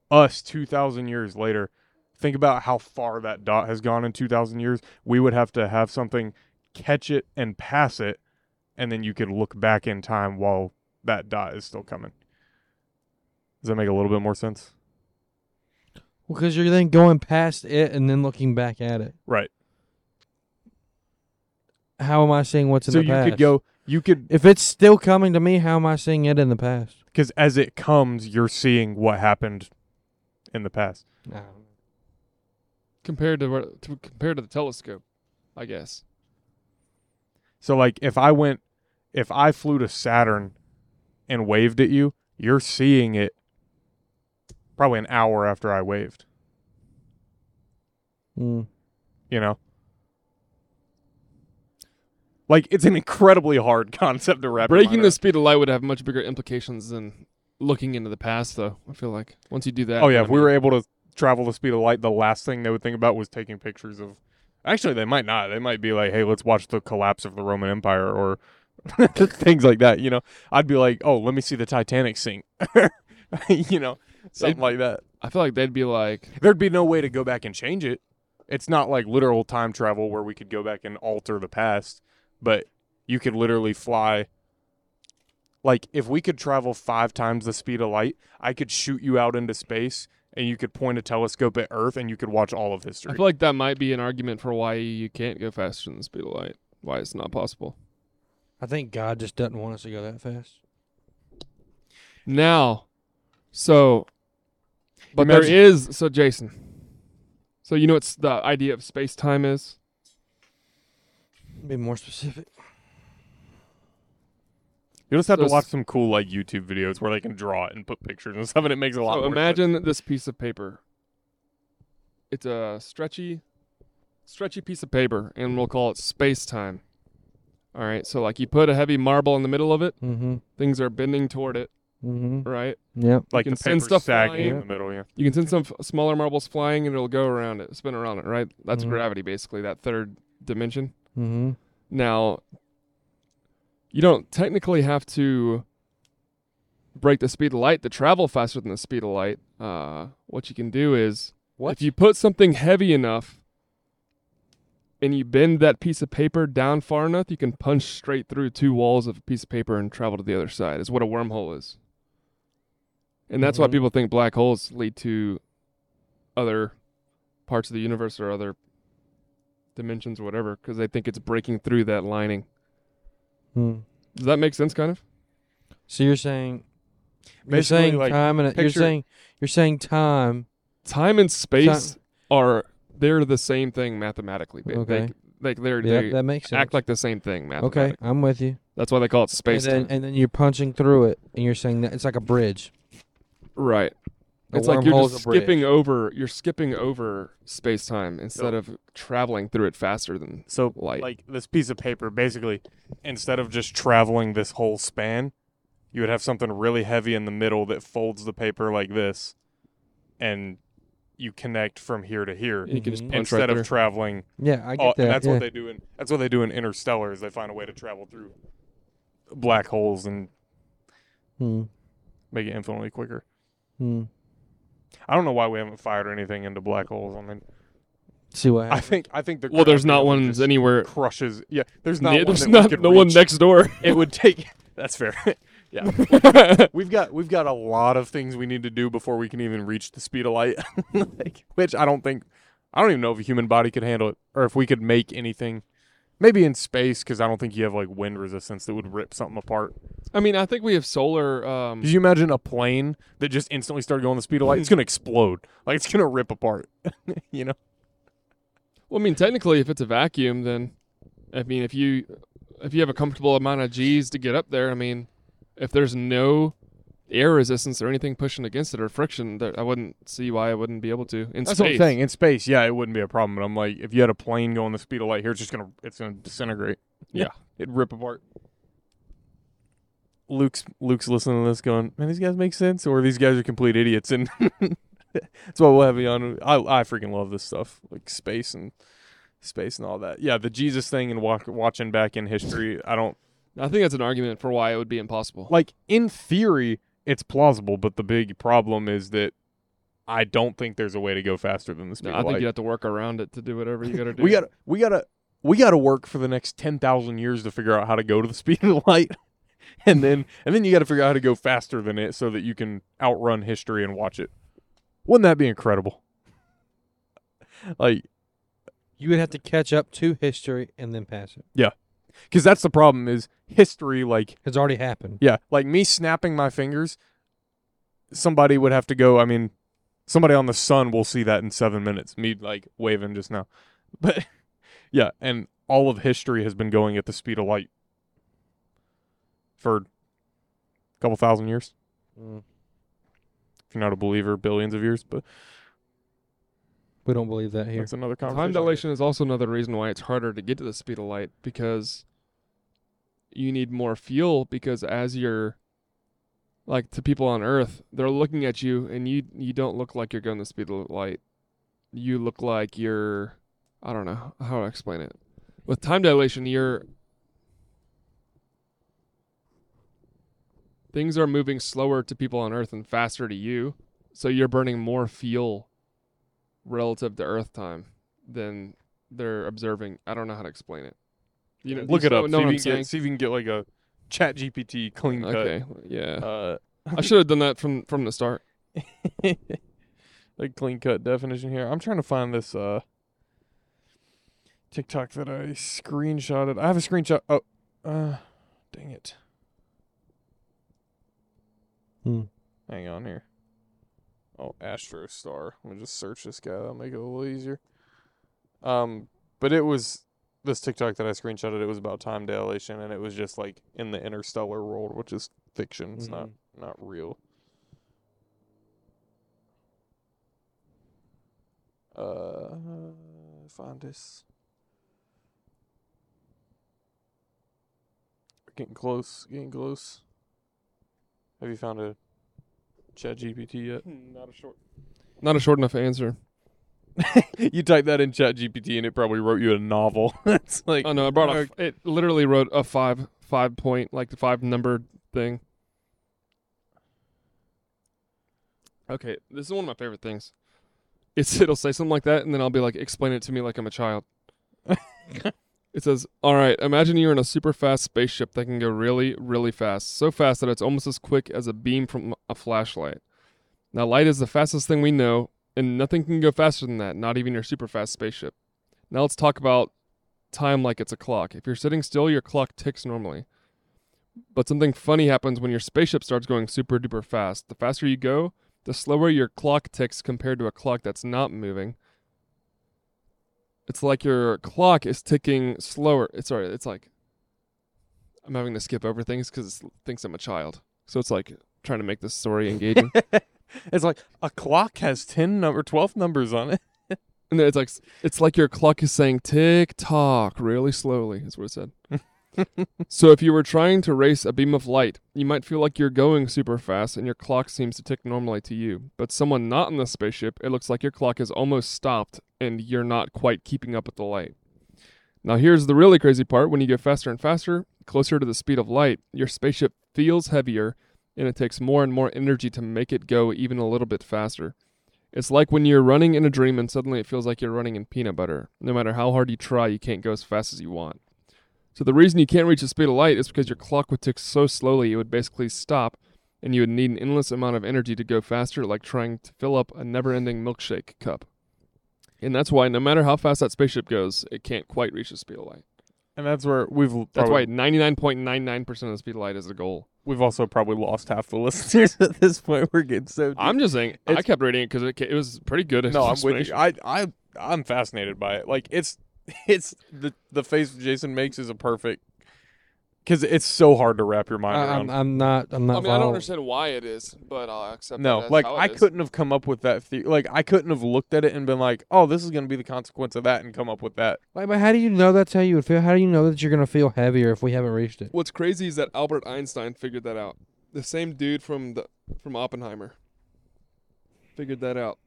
Us 2000 years later, think about how far that dot has gone in 2000 years. We would have to have something catch it and pass it and then you could look back in time while that dot is still coming. Does that make a little bit more sense? Well, because you're then going past it and then looking back at it. Right. How am I seeing what's in so the past? So you could go you could If it's still coming to me, how am I seeing it in the past? because as it comes you're seeing what happened in the past compared to, what- to compared to the telescope, I guess. so like if i went if i flew to saturn and waved at you you're seeing it probably an hour after i waved. Mm. you know? Like it's an incredibly hard concept to wrap Breaking the speed of light would have much bigger implications than looking into the past, though. I feel like. Once you do that. oh yeah if we were able to travel the speed of light the last thing they would think about was taking pictures of actually they might not. They might be like hey let's watch the collapse of the roman empire or things like that you know? I'd be like oh let me see the titanic sink. You know something They'd- like that I feel like they'd be like, there'd be no way to go back and change it it's not like literal time travel where we could go back and alter the past but you could literally fly like if we could travel five times the speed of light i could shoot you out into space and you could point a telescope at earth and you could watch all of history. I feel like that might be an argument for why you can't go faster than the speed of light. Why it's not possible. I think God just doesn't want us to go that fast. Now, so, but there is so Jason. So you know what's the idea of space time is? Be more specific. you just have So to watch some cool like youtube videos where they can draw it and put pictures and stuff and it makes a lot So more sense. imagine this piece of paper. It's a stretchy, stretchy piece of paper, and we'll call it space time. All right. So like you put a heavy marble in the middle of it, Mm-hmm. things are bending toward it, Mm-hmm. right? Yep. like can the send paper stuff sagging flying. in the middle yeah You can send some f- smaller marbles flying, and it'll go around it, spin around it, right? That's Mhm. gravity, basically, that third dimension. Mm-hmm. Now, you don't technically have to break the speed of light to travel faster than the speed of light. Uh, what you can do is What? if you put something heavy enough and you bend that piece of paper down far enough, you can punch straight through two walls of a piece of paper and travel to the other side. Is what a wormhole is. And that's why Mhm. people think black holes lead to other parts of the universe or other dimensions or whatever because they think it's breaking through that lining. Hmm. Does that make sense kind of? So you're saying you're saying like, time and you're saying you're saying time. Time and space are they're the same thing mathematically. They- Okay. They, like they're Yeah, they that makes sense. act like the same thing mathematically. okay, I'm with you. That's why they call it space and then, time. and then you're punching through it, and you're saying that it's like a bridge. Right. A it's like you're just a bridge. skipping over you're skipping over space time instead of traveling through it faster than So, Light. like this piece of paper, basically, instead of just traveling this whole span, you would have something really heavy in the middle that folds the paper like this, and you connect from here to here you can just Mhm. punch instead right of through. traveling. Yeah, I get all- that. and that's yeah. what they do in that's what they do in Interstellar. Is they find a way to travel through black holes and Hmm. make it infinitely quicker. Hmm. I don't know why we haven't fired anything into black holes. I mean, See what I think I think the well, there's not gravity of it ones anywhere. crushes. Yeah, there's not. Yeah, one there's that we not could no one reach. next door. It would take. That's fair. yeah. we've got we've got a lot of things we need to do before we can even reach the speed of light, like, which I don't think I don't even know if a human body could handle it, or if we could make anything. Maybe in space, because I don't think you have like wind resistance that would rip something apart. I mean, I think we have solar. Um, Could you imagine a plane that just instantly started going the speed of light? It's gonna explode. Like it's gonna rip apart. you know? well, I mean, technically, if it's a vacuum, then I mean, if you if you have a comfortable amount of G's to get up there, I mean, if there's no air resistance or anything pushing against it or friction, that I wouldn't see why I wouldn't be able to in That's space. what I'm saying. In space, yeah, it wouldn't be a problem. But I'm like, if you had a plane going the speed of light here, it's just gonna it's gonna disintegrate. Yeah. it'd rip apart. Luke's Luke's listening to this, going, "Man, these guys make sense, or these guys are complete idiots." And that's why we'll have you on. I I freaking love this stuff, like space and space and all that. Yeah, the Jesus thing and walk, watching back in history. I don't I think that's an argument for why it would be impossible. like in theory it's plausible, but the big problem is that I don't think there's a way to go faster than the speed No, I think light. you have to work around it to do whatever you got to do. we got we gotta we gotta work for the next ten thousand years to figure out how to go to the speed of light, and then and then you got to figure out how to go faster than it so that you can outrun history and watch it. Wouldn't that be incredible? Like, You would have to catch up to history and then pass it. Yeah. because that's the problem is history. Like, It's already happened. yeah, like me snapping my fingers. Somebody would have to go. I mean, somebody on the sun will see that in seven minutes. Me like waving just now, but yeah, and all of history has been going at the speed of light for a couple thousand years. Mm. If you're not a believer, billions of years, but We don't believe that here. that's another conversation. Time dilation is also another reason why it's harder to get to the speed of light because you need more fuel because as you're like to people on earth they're looking at you and you you don't look like you're going the speed of light. You look like you're i don't know how to explain it. With time dilation you're things are moving slower to people on earth and faster to you so you're burning more fuel relative to earth time than they're observing. I don't know how to explain it you know Look it up. know see, what if i'm you can saying get, see if you can get like a Chat GPT clean cut. okay yeah Uh, i should have done that from from the start like clean cut definition here. I'm trying to find this uh TikTok that I screenshotted. I have a screenshot. Oh, uh, dang it. Hmm. Hang on here. Oh, Astro Star. Let me just search this guy. That'll make it a little easier. Um, but it was this TikTok that I screenshotted. It was about time dilation, and it was just like in the interstellar world, which is fiction. It's not not real. Uh, find this. Getting close. Getting close. Have you found a Chat GPT yet? not a short not a short enough answer you type that in Chat GPT and it probably wrote you a novel. it's like oh no i brought a it literally wrote a five five point like the five numbered thing okay this is one of my favorite things it's it'll say something like that and then i'll be like explain it to me like i'm a child It says, "All right, imagine you're in a super fast spaceship that can go really, really fast. So fast that it's almost as quick as a beam from a flashlight. Now, light is the fastest thing we know, and nothing can go faster than that, not even your super fast spaceship. Now, let's talk about time like it's a clock. If you're sitting still, your clock ticks normally. But something funny happens when your spaceship starts going super duper fast. The faster you go, the slower your clock ticks compared to a clock that's not moving. It's like your clock is ticking slower. It's sorry, it's like I'm having to skip over things because it thinks I'm a child. So it's like trying to make this story engaging. it's like a clock has ten number, twelve numbers on it. and it's like it's like your clock is saying tick tock really slowly. Is what it said. so if you were trying to race a beam of light, you might feel like you're going super fast and your clock seems to tick normally to you. But someone not in the spaceship, it looks like your clock is almost stopped and you're not quite keeping up with the light. Now here's the really crazy part, when you go faster and faster, closer to the speed of light, your spaceship feels heavier and it takes more and more energy to make it go even a little bit faster. It's like when you're running in a dream and suddenly it feels like you're running in peanut butter. No matter how hard you try, you can't go as fast as you want. So the reason you can't reach the speed of light is because your clock would tick so slowly it would basically stop and you would need an endless amount of energy to go faster like trying to fill up a never-ending milkshake cup. And that's why no matter how fast that spaceship goes, it can't quite reach the speed of light. And that's where we've That's probably, why 99.99% of the speed of light is the goal. We've also probably lost half the listeners at this point. We're getting so. Deep. I'm just saying, I kept reading it because it, it was pretty good. no, I'm with you. I I I'm fascinated by it. Like it's it's the the face Jason makes is a perfect. Because it's so hard to wrap your mind I, around. I'm, I'm not. I'm not. I mean, I don't understand why it is, but I'll accept. no, that's like how it I is. couldn't have come up with that. The- like I couldn't have looked at it and been like, "Oh, this is going to be the consequence of that," and come up with that. Like, but how do you know that's how you would feel? How do you know that you're gonna feel heavier if we haven't reached it? What's crazy is that Albert Einstein figured that out. The same dude from the from Oppenheimer figured that out.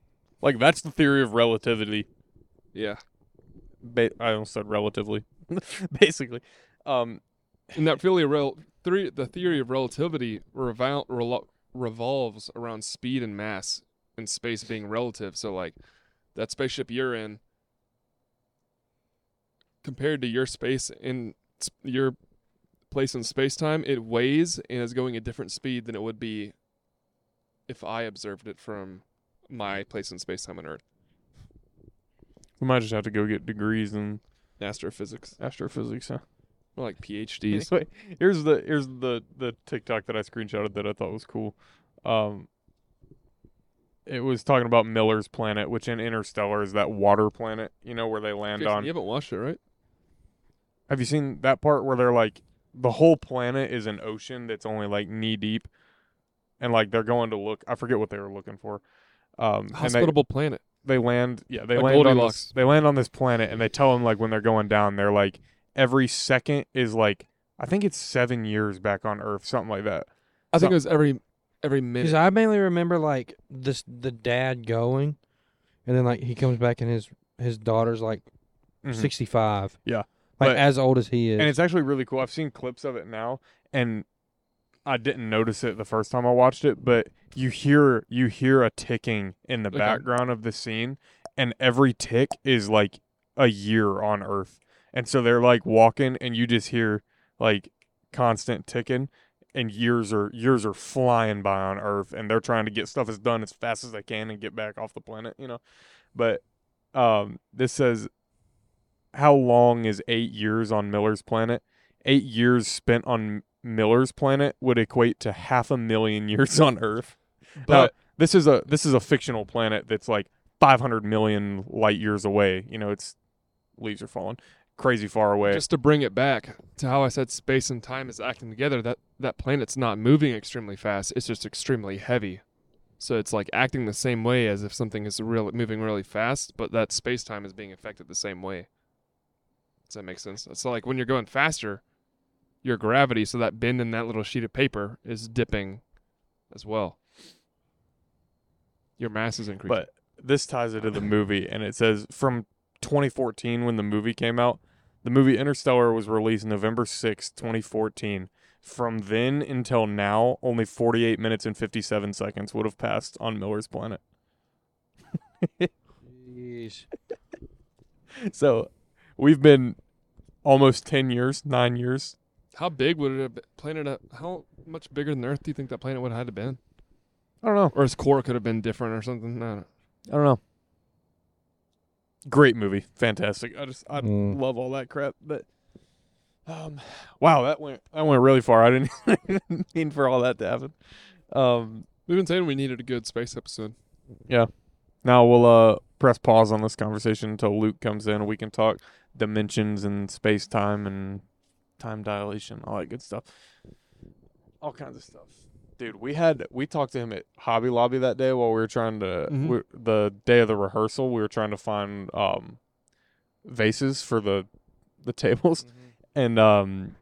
Like that's the theory of relativity. Yeah, Ba- I almost said relatively, basically. Um, and that really rel- theory, the theory of relativity revol- relo- revolves around speed and mass and space being relative. So like that spaceship you're in compared to your space in your place in space time, it weighs and is going a different speed than it would be if I observed it from my place in space time on Earth. we might just have to go get degrees in Astrophysics, astrophysics. Huh? Or like PhDs. Here's the here's the the TikTok that I screenshotted that I thought was cool. Um, it was talking about Miller's planet, which in Interstellar is that water planet. You know where they land Jason, on. you haven't watched it, right? Have you seen that part where they're like the whole planet is an ocean that's only like knee deep, and like they're going to look. I forget what they were looking for. Um, and they, Hospitable planet. they land. Yeah, they Like land on this. They land on this planet, and they tell them like when they're going down, they're like every second is like I think it's seven years back on Earth, something like that. I think it was every every minute. Because I mainly remember like this the dad going, and then like he comes back and his his daughter's like Mhm. 65. Yeah. like But- as old as he is. and it's actually really cool. I've seen clips of it now, and I didn't notice it the first time I watched it, but you hear you hear a ticking in the Okay. background of the scene, and every tick is like a year on Earth, and so they're like walking, and you just hear like constant ticking, and years are years are flying by on Earth, and they're trying to get stuff as done as fast as they can and get back off the planet, you know. But um, this says how long is eight years on Miller's planet? Eight years spent on Miller's planet would equate to half a million years on Earth. but This is a this is a fictional planet that's like 500 million light years away. You know, it's leaves are falling crazy far away. just to bring it back to how I said space and time is acting together, that that planet's not moving extremely fast. It's just extremely heavy. So it's like acting the same way as if something is real moving really fast, but that space time is being affected the same way. Does that make sense? So like when you're going faster, your gravity, so that bend in that little sheet of paper is dipping as well. Your mass is increasing. but this ties it to the movie, and it says from 2014 when the movie came out. The movie Interstellar was released November 6, 2014. From then until now, only 48 minutes and 57 seconds would have passed on Miller's planet. Jeez. So we've been almost 10 years, nine years. how big would it have been? Planet? uh, How much bigger than Earth do you think that planet would have had to been? I don't know. Or his core could have been different or something. I don't I don't know. Great movie, fantastic. I just I Mm. love all that crap. But um, wow, that went that went really far. I didn't even mean for all that to happen. Um, We've been saying we needed a good space episode. Yeah. Now we'll uh press pause on this conversation until Luke comes in. and We can talk dimensions and space time and time dilation, all that good stuff. All kinds of stuff. Dude, we had we talked to him at Hobby Lobby that day while we were trying to Mhm. we, the day of the rehearsal. We were trying to find um vases for the the tables, and um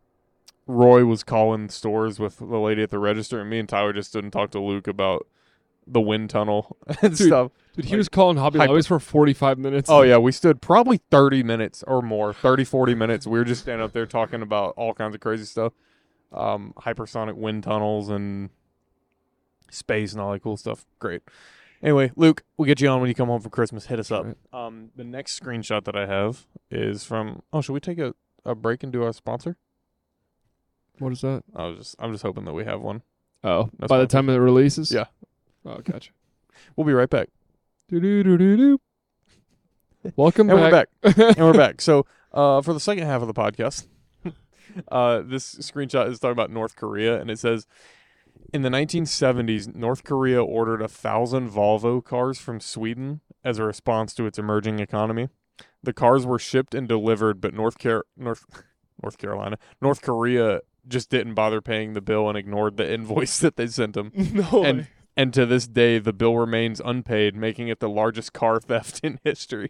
Roy was calling stores with the lady at the register, and me and Tyler just didn't talk to Luke about the wind tunnel and Dude, stuff. Dude, he Like, was calling Hobby hyper- Lobbies for 45 minutes. Oh yeah, we stood probably 30 minutes or more, 30 40 minutes. We were just standing up there talking about all kinds of crazy stuff. Um hypersonic wind tunnels and space and all that cool stuff. Great. Anyway, Luke, we'll get you on when you come home for Christmas. Hit us up. Right. Um the next screenshot that I have is from Oh, should we take a, a break and do our sponsor? What is that? I was just I'm just hoping that we have one. Oh, No by the time it releases? Yeah. Oh, gotcha. We'll be right back. Do-do-do-do-do. Welcome And we're back. back. and we're back. So, uh, for the second half of the podcast, uh, this screenshot is talking about North Korea, and it says, in the 1970s, North Korea ordered a thousand Volvo cars from Sweden as a response to its emerging economy. The cars were shipped and delivered, but North Car- North North Carolina, North Korea just didn't bother paying the bill and ignored the invoice that they sent them. no And-. And to this day, the bill remains unpaid, making it the largest car theft in history.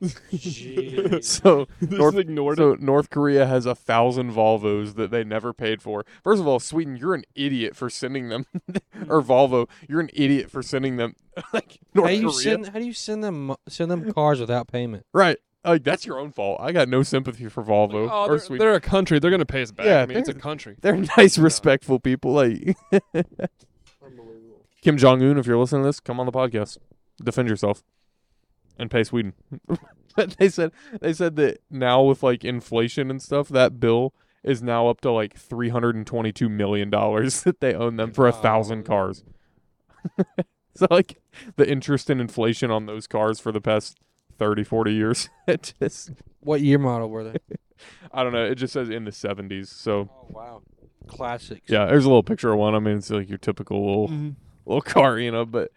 So Just North- ignored it. So North Korea has a thousand Volvos that they never paid for. First of all, Sweden, you're an idiot for sending them, or hmm. Volvo, you're an idiot for sending them. like North how do you Korea, send? How do you send them send them cars without payment? right? Like that's your own fault. I got no sympathy for Volvo Oh, or they're, Sweden. they're a country. They're gonna pay us back. Yeah, I mean, it's a country. They're nice, respectful people. Like Kim Jong Un, if you're listening to this, come on the podcast, defend yourself, and pay Sweden. they said they said that now with like inflation and stuff, that bill is now up to like three hundred and twenty-two million dollars that they own them for a thousand cars. so like the interest in inflation on those cars for the past 30, 40 years, it just What year model were they? I don't know. It just says in the seventies. So oh wow, classics. yeah, there's a little picture of one. I mean, it's like your typical little Mhm. Little car, you know, but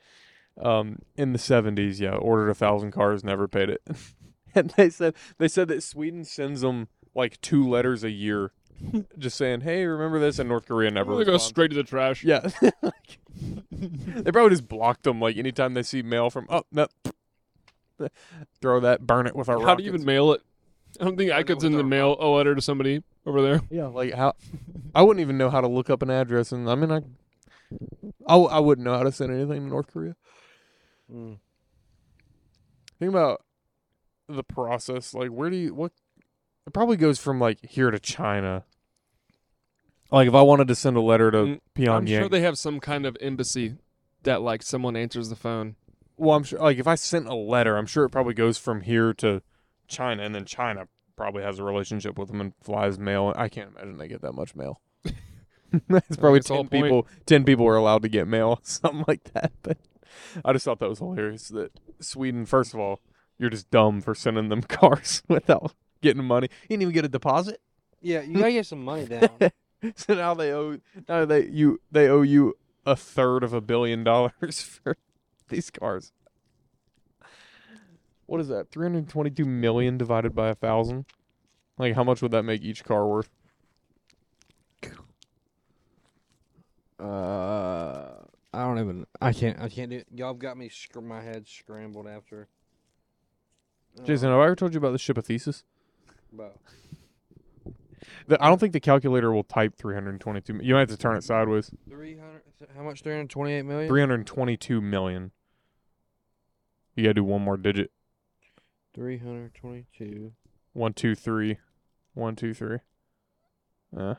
um in the 70s, yeah, ordered a 1000 cars, never paid it. and they said they said that Sweden sends them like two letters a year just saying, "Hey, remember this?" and North Korea never Really go straight to the trash. Yeah. They probably just blocked them like anytime they see mail from oh, no. Throw that, burn it with our How do you even mail it? I don't think I Burn could send the mail a letter to somebody over there. Yeah, like how I wouldn't even know how to look up an address and I mean I I, w- I wouldn't know how to send anything to North Korea. Mm. Think about the process. Like, where do you what? It probably goes from like here to China. Like, if I wanted to send a letter to Mm, Pyongyang, I'm sure they have some kind of embassy that like someone answers the phone. well, I'm sure. Like, if I sent a letter, I'm sure it probably goes from here to China, and then China probably has a relationship with them and flies mail. I can't imagine they get that much mail. it's probably that's ten people. Ten people are allowed to get mail, something like that. But I just thought that was hilarious. That Sweden, first of all, you're just dumb for sending them cars without getting money. You didn't even get a deposit. Yeah, you gotta get some money down. so now they owe now they you they owe you a third of a billion dollars for these cars. What is that? Three hundred twenty-two million divided by a thousand. Like, how much would that make each car worth? Uh, I don't even. I can't. I can't do. it. Y'all have got me. Sc- my head scrambled after. Jason, have I ever told you about the ship of Theseus? About The, I don't think the calculator will type three hundred twenty-two. You might have to turn it sideways. three hundred. How much? Three hundred twenty-eight million. Three hundred twenty-two million. You gotta do one more digit. Three hundred twenty-two. One, two, three. One, two, three. Yeah.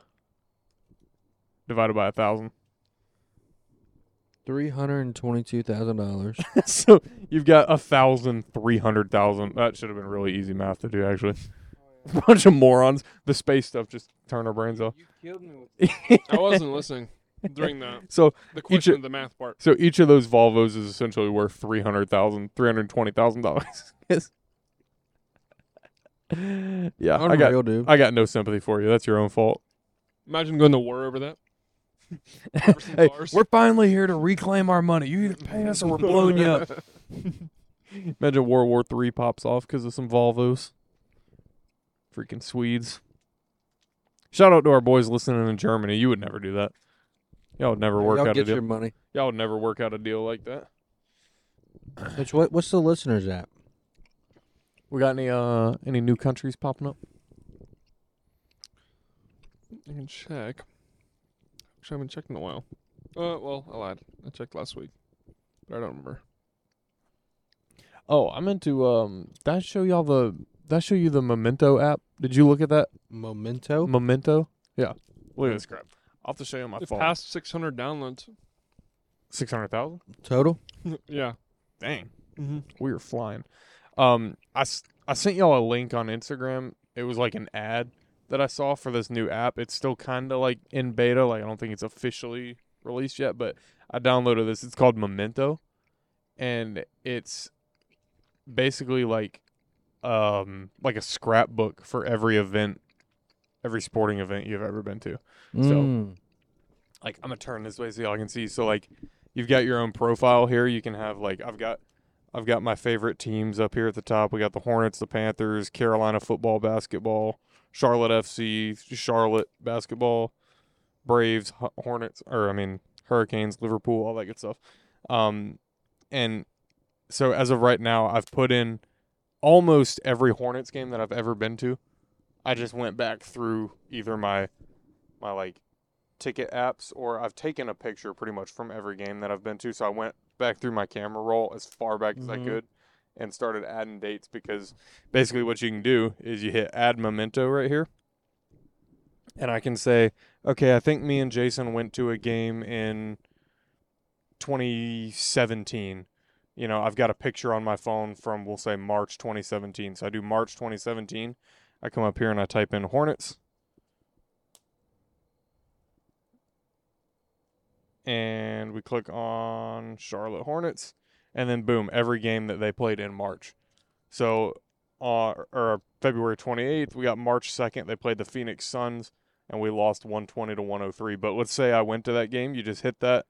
Divided by a thousand. Three hundred and twenty-two thousand dollars. so you've got a thousand, three hundred thousand. That should have been really easy math to do, actually. Bunch of morons. The space stuff just turn our brains off. You killed me with. I wasn't listening during that. So, the question of- of the math part. so each of those Volvos is essentially worth three hundred thousand, three hundred twenty thousand dollars. yeah, I got, dude. I got no sympathy for you. That's your own fault. Imagine going to war over that. For some Hey, we're finally here to reclaim our money. You either pay us or we're blowing you up. Imagine World War Three pops off because of some Volvos. Freaking Swedes. Shout out to our boys listening in Germany. You would never do that. Y'all would never work Y'all out a get deal. your money. Y'all would never work out a deal like that. Which what? What's the listeners at? We got any uh any new countries popping up? You can check. Actually, I haven't checked in a while. Uh, well, I lied. I checked last week, but I don't remember. Oh, I meant to um did I show y'all the did I show you the Memento app? Did you look at that? Memento. Memento? Yeah. Look at this crap. I'll have to show you on my It phone. passed 600 downloads. Six hundred thousand? Total. yeah. Dang. Mm-hmm. We were flying. Um, I, s- I sent y'all a link on Instagram. It was like an ad that I saw for this new app. It's still kind of like in beta. Like I don't think it's officially released yet, but I downloaded this. It's called Memento, and it's basically like um like a scrapbook for every event, every sporting event you've ever been to Mm. like I'm gonna turn this way so y'all can see. So like you've got your own profile here. You can have like I've got I've got my favorite teams up here at the top. We got the Hornets, the Panthers, Carolina football, basketball, Charlotte FC, Charlotte basketball, Braves, Hornets, or I mean Hurricanes, Liverpool, all that good stuff. Um, and so as of right now, I've put in almost every Hornets game that I've ever been to. I just went back through either my my like ticket apps or I've taken a picture pretty much from every game that I've been to. So I went back through my camera roll as far back as I Mhm. could and started adding dates because basically what you can do is you hit add memento right here. And I can say, okay, I think me and Jason went to a game in 2017. You know, I've got a picture on my phone from, we'll say, March 2017. So I do March 2017. I come up here and I type in Hornets. And we click on Charlotte Hornets. And then, boom, every game that they played in March. So, uh, or February 28th, we got March 2nd. They played the Phoenix Suns and we lost 120 to 103. But let's say I went to that game. You just hit that,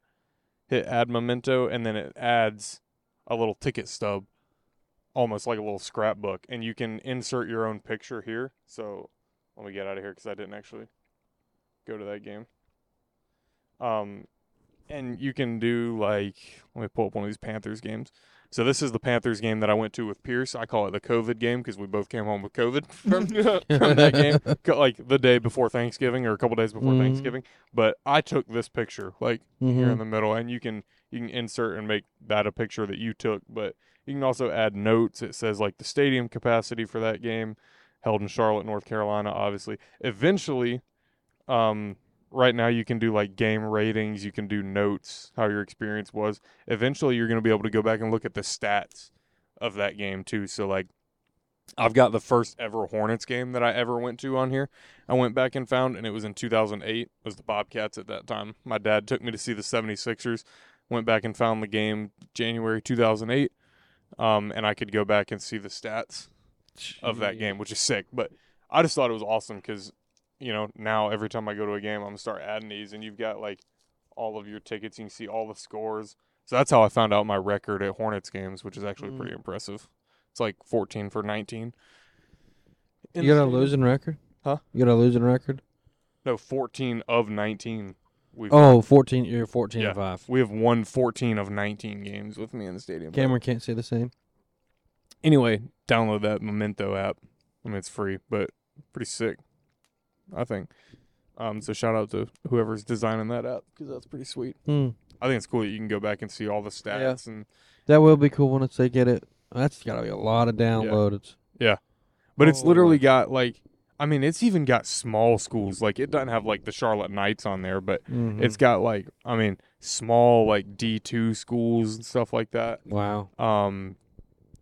hit add memento, and then it adds a little ticket stub, almost like a little scrapbook. And you can insert your own picture here. So let me get out of here because I didn't actually go to that game. Um, and you can do like, let me pull up one of these Panthers games. So this is the Panthers game that I went to with Pierce. I call it the COVID game because we both came home with COVID from, from that game, like the day before Thanksgiving or a couple days before Mhm. Thanksgiving. But I took this picture, like here in Mhm. the middle, and you can you can insert and make that a picture that you took. But you can also add notes. It says like the stadium capacity for that game, held in Charlotte, North Carolina. Obviously, eventually, um, right now you can do like game ratings. You can do notes, how your experience was. Eventually, you're going to be able to go back and look at the stats of that game too. So like. I've got the first ever Hornets game that I ever went to on here. I went back and found, and it was in 2008. It was the Bobcats at that time. My dad took me to see the 76ers. Went back and found the game January 2008, um, and I could go back and see the stats of that game, which is sick. But I just thought it was awesome because, you know, now every time I go to a game, I'm gonna start adding these, and you've got like all of your tickets. You can see all the scores. So that's how I found out my record at Hornets games, which is actually Mm. pretty impressive. It's like 14 for 19. In You got a losing record? Huh? You got a losing record? No, 14 of 19. We've Oh, 14. You're 14 Yeah. and 5. we have won 14 of 19 games with me in the stadium. Cameron can't say the same. Anyway, download that Memento app. I mean, it's free, but pretty sick, I think. Um, so shout out to whoever's designing that app because that's pretty sweet. Hmm. I think it's cool that you can go back and see all the stats and. That will be cool once they get it. That's got to be a lot of downloads. Yeah. But it's Oh, literally got like, I mean, it's even got small schools. Like it doesn't have like the Charlotte Knights on there, but Mhm. it's got like, I mean, small like D two schools and stuff like that. wow. Um,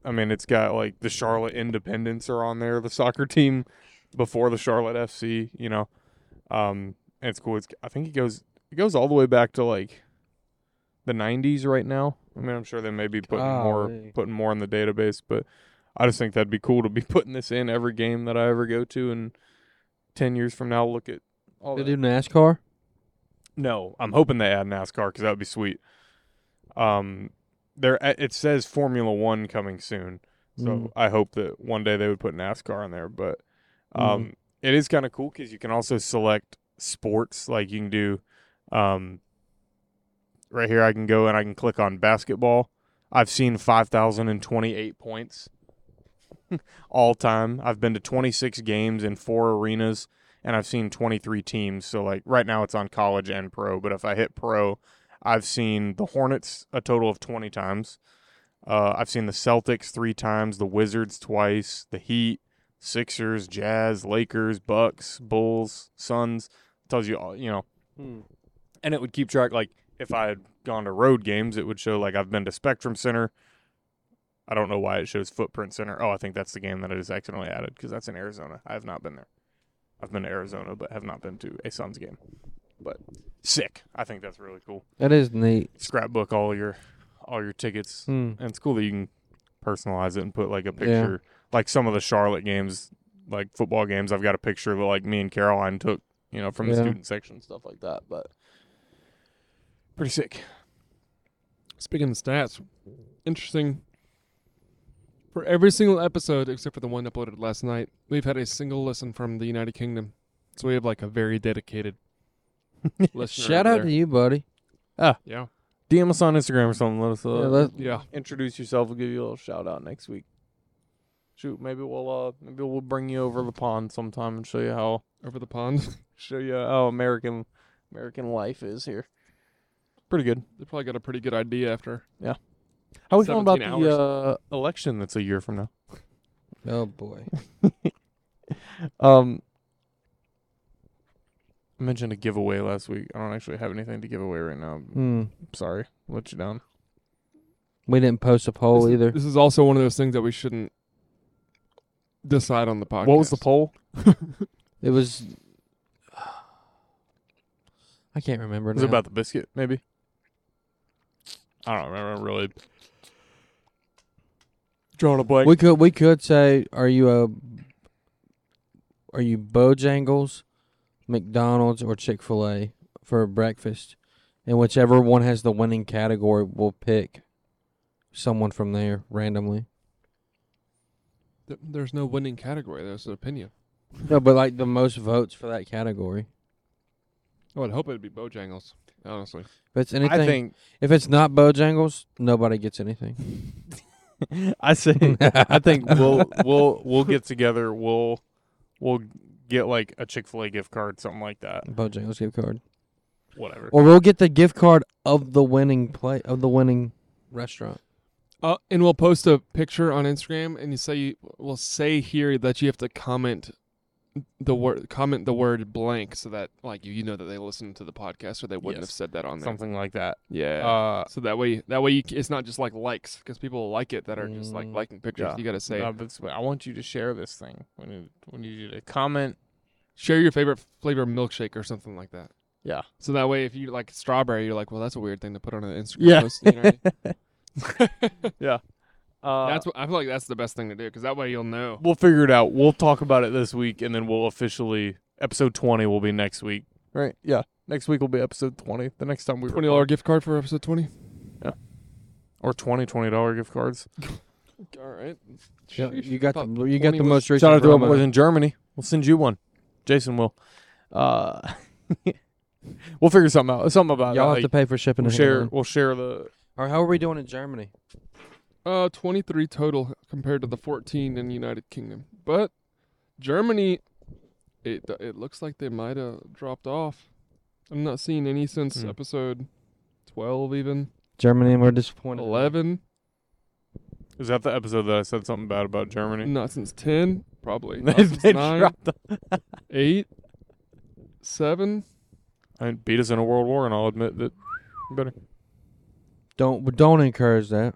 I mean, it's got like the Charlotte Independence are on there, the soccer team before the Charlotte FC. You know, um, and it's cool. It's I think it goes it goes all the way back to like the '90s right now. I mean, I'm sure they may be putting more putting more in the database, but I just think that'd be cool to be putting this in every game that I ever go to, and ten years from now, look at all They that. do NASCAR? No, I'm hoping they add NASCAR because that would be sweet. Um, there it says Formula One coming soon, so Mm. I hope that one day they would put NASCAR in there. But um, it is kind of cool because you can also select sports. Like you can do, um, right here I can go and I can click on basketball. I've seen five thousand and twenty-eight points all time. I've been to 26 games in four arenas and I've seen 23 teams. So like right now it's on college and pro, but if I hit pro, I've seen the Hornets a total of 20 times. Uh, I've seen the Celtics three times, the Wizards twice, the Heat, Sixers, Jazz, Lakers, Bucks, Bulls, Suns. Tells you all, you know, Hmm. and it would keep track. Like if I had gone to road games, it would show like I've been to Spectrum Center. I don't know why it shows Footprint Center. Oh, I think that's the game that I just accidentally added because that's in Arizona. I have not been there. I've been to Arizona, but have not been to a Suns game. But sick. I think that's really cool. That is neat. Scrapbook all your all your tickets, Hmm. and it's cool that you can personalize it and put like a Yeah. Picture. Like some of the Charlotte games, like football games, I've got a picture that like me and Caroline took, you know, from the Yeah. student section, stuff like that. But pretty sick. Speaking of stats, interesting. For every single episode except for the one uploaded last night, we've had a single listen from the United Kingdom. So we have like a very dedicated listener. Shout over out to you, buddy. there. Yeah. DM us on Instagram or something. Let us uh, Yeah, let- Yeah. introduce yourself. We'll give you a little shout out next week. Shoot, maybe we'll uh maybe we'll bring you over the pond sometime and show you how Over the pond. show you how American American life is here. Pretty good. they probably got a pretty good idea after. Yeah. How are we feeling about 17 the uh, election that's a year from now? Oh boy. Um, I mentioned a giveaway last week. I don't actually have anything to give away right now. Hmm. Sorry, let you down. We didn't post a poll this, either. This is also one of those things that we shouldn't decide on the podcast. What was the poll? It was. I can't remember. Was it about the biscuit? Maybe. I don't remember really. Drawing a blank. We could we could say, are you a are you Bojangles, McDonald's, or Chick Fil A for breakfast? And whichever one has the winning category, we'll pick someone from there randomly. Th- There's no winning category. There's an opinion. No, but like the most votes for that category. I would hope it'd be Bojangles. Honestly. If it's anything, I think. if it's not Bojangles, nobody gets anything. I say. I think we'll we'll we'll get together. We'll we'll get like a Chick Fil A gift card, something like that. Bojangles gift card, Whatever. or we'll get the gift card of the winning play of the winning restaurant. Uh, and we'll post a picture on Instagram, and you say we'll say here that you have to comment the word comment the word blank, so that like you you know that they listen to the podcast, or they wouldn't Yes. have said that on there. something like that. Yeah. Uh, so that way, that way you, it's not just like likes because people like it that are just like Mm, liking pictures. yeah. You got to say no, I want you to share this thing. Need, we need you to comment. share your favorite flavor milkshake or something like that. Yeah. So that way, if you like strawberry, you're like, well, that's a weird thing to put on an Instagram Yeah. post. You know what I? Uh, that's what I feel like. That's the best thing to do because that way you'll know. we'll figure it out. We'll talk about it this week, and then we'll officially episode twenty will be next week. Right? Yeah. Next week will be episode twenty. The next time we Twenty dollar gift card for episode twenty. Yeah. or 20 twenty dollar gift cards. All right. Yeah, you got the you got the most recent. Shout out to our promo. boys in Germany. We'll send you one. Jason will. Uh, we'll figure something out. Something about Y'all that. have to pay for shipping. we'll and share. handling. We'll share the. Or how are we doing in Germany? Uh, 23 total compared to the 14 in United Kingdom. But Germany, it it looks like they might have dropped off. I'm not seeing any since Hmm. episode 12, even Germany, and we're disappointed. 11. Is that the episode that I said something bad about Germany? Not since 10, probably. Not since they 9, dropped 8, 7. I mean, beat us in a world war, and I'll admit that. Better. Don't but don't encourage that.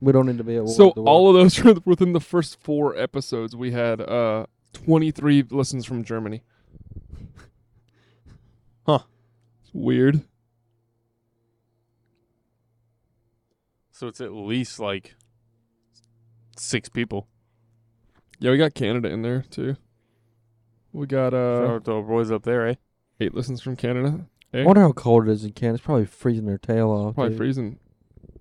We don't need to be at war. So the war. all of those were within the first four episodes. We had uh 23 listens from Germany. Huh. It's weird. So it's at least like six people. Yeah, we got Canada in there too. We got Shout uh out to our boys up there, eh? eight listens from Canada. I wonder how cold it is in Canada. It's probably freezing their tail off. Probably dude. freezing.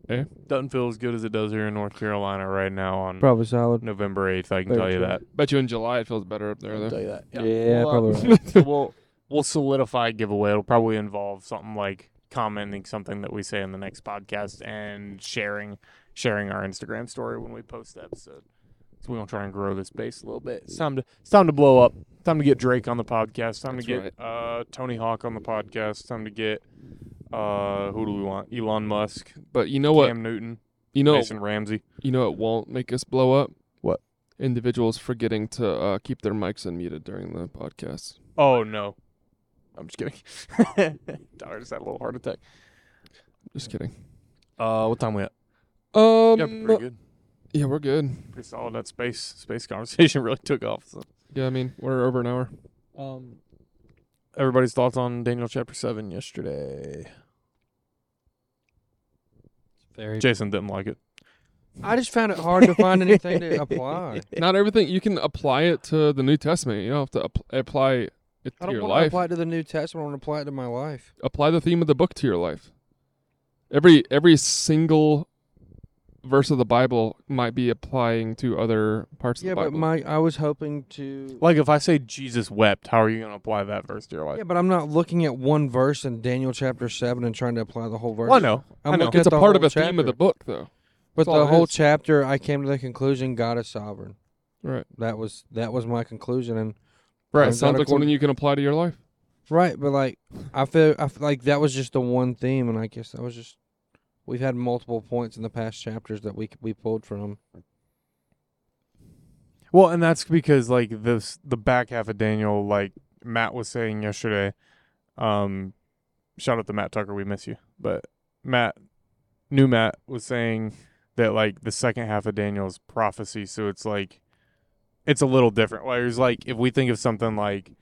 Eh? Doesn't feel as good as it does here in North Carolina right now on Probably solid. November eighth. I can Very tell you true. that. Bet you in July it feels better up there I'll though. tell you that. Yeah, We'll, uh, probably right. so we'll we'll solidify a giveaway. It'll probably involve something like commenting something that we say in the next podcast and sharing sharing our Instagram story when we post the episode. So we're gonna try and grow this base a little bit. It's time to it's time to blow up. Time to get Drake on the podcast. Time That's to get uh, Tony Hawk on the podcast. Time to get uh, who do we want? Elon Musk, But you know what? Cam Newton, You know Mason Ramsey. you know it won't make us blow up. What? Individuals forgetting to uh, keep their mics unmuted during the podcast. Oh no, I'm just kidding. Tyler just had a little heart attack. Just kidding. Uh, what time we at? Um, Yeah, pretty good. Yeah, we're good. Pretty solid. That space space conversation really took off. So. Yeah, I mean we're over an hour. Um, everybody's thoughts on Daniel chapter seven yesterday. Very. Jason didn't like it. I just found it hard to find anything to apply. Not everything you can apply it to the New Testament. You don't have to app- apply it to I to don't your want to apply it to the New Testament. I want to apply it to my life. apply the theme of the book to your life. Every every single verse of the Bible might be applying to other parts Yeah, of the but my I was hoping to. Like if I say Jesus wept, how are you going to apply that verse to your life? Yeah, but I'm not looking at one verse in Daniel chapter seven and trying to apply the whole verse. Well, I know. I'm I know. looking it's at a the part of whole a theme of the book, though. But That's all the it whole is. chapter, I came to the conclusion God is sovereign. Right. That was that was my conclusion, and Right. Turns It sounds out like according- something you can apply to your life. right, but like I feel I feel like that was just the one theme, and I guess that was just we've had multiple points in the past chapters that we we pulled from. Well, and that's because like this the back half of Daniel, like Matt was saying yesterday. Um, shout out to Matt Tucker, we miss you. But Matt, new Matt was saying that like the second half of Daniel's prophecy, so it's like it's a little different. Whereas like if we think of something like,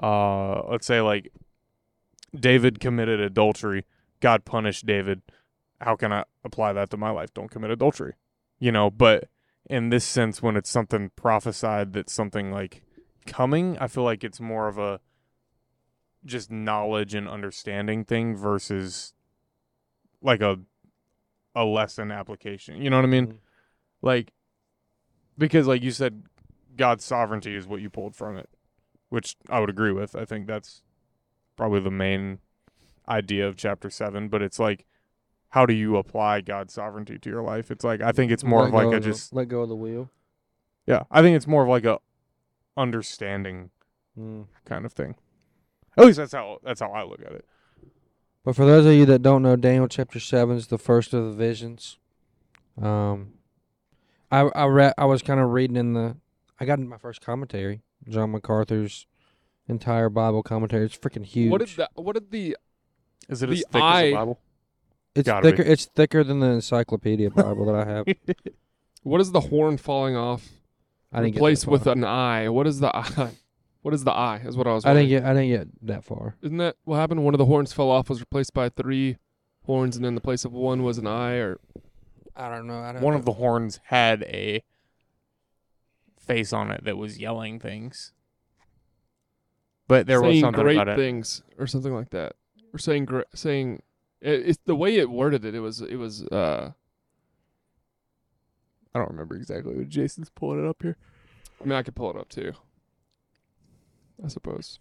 uh, let's say like David committed adultery, God punished David. How can I apply that to my life? Don't commit adultery, you know. But in this sense, when it's something prophesied that's something like coming, I feel like it's more of a just knowledge and understanding thing versus like a a lesson application. You know what I mean? Mm-hmm. Like because like you said God's sovereignty is what you pulled from it, which I would agree with. I think that's probably the main idea of chapter 7, but it's like how do you apply God's sovereignty to your life? It's like I think it's more Let of like go a the- just let go of the wheel. yeah, I think it's more of like a understanding Mm. kind of thing. At least that's how that's how I look at it. But for those of you that don't know, Daniel chapter seven is the first of the visions. Um, I I read I was kind of reading in the I got in my first commentary, John MacArthur's entire Bible commentary. It's freaking huge. What did that? What did the? Is it The as thick as eye- the Bible? It's gotta be. thicker. It's thicker than the encyclopedia Bible that I have. What is the horn falling off? I didn't replaced get that with far. an eye. What is the eye? What is the eye? Is what I was. I didn't wondering. get. I didn't get that far. Isn't that what happened? One of the horns fell off, was replaced by three horns, and in the place of one was an eye. Or I don't know. I don't One of the horns had a face on it that was yelling things. But there was saying something great about it. things, or something like that, or saying gr- saying. It, it's the way it worded it. It was. It was. uh I don't remember exactly. But Jason's pulling it up here. I mean, I could pull it up too. I suppose.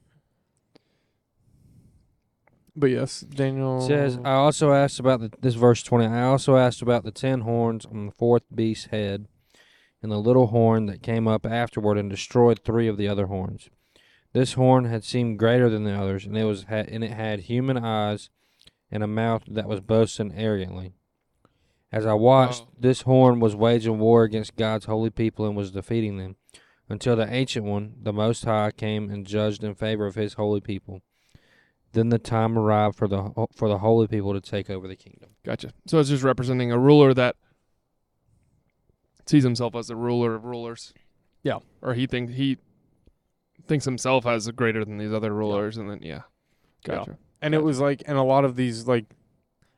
But yes, Daniel says I also asked about the, this verse twenty. I also asked about the ten horns on the fourth beast's head, and the little horn that came up afterward and destroyed three of the other horns. This horn had seemed greater than the others, and it was and it had human eyes, and a mouth that was boasting arrogantly. As I watched, Wow. this horn was waging war against God's holy people and was defeating them, until the ancient one, the Most High, came and judged in favor of His holy people. Then the time arrived for the for the holy people to take over the kingdom. Gotcha. So it's just representing a ruler that sees himself as the ruler of rulers. Yeah. Or he thinks he thinks himself as greater than these other rulers, and then yeah. Yeah. Gotcha. and it was like and a lot of these like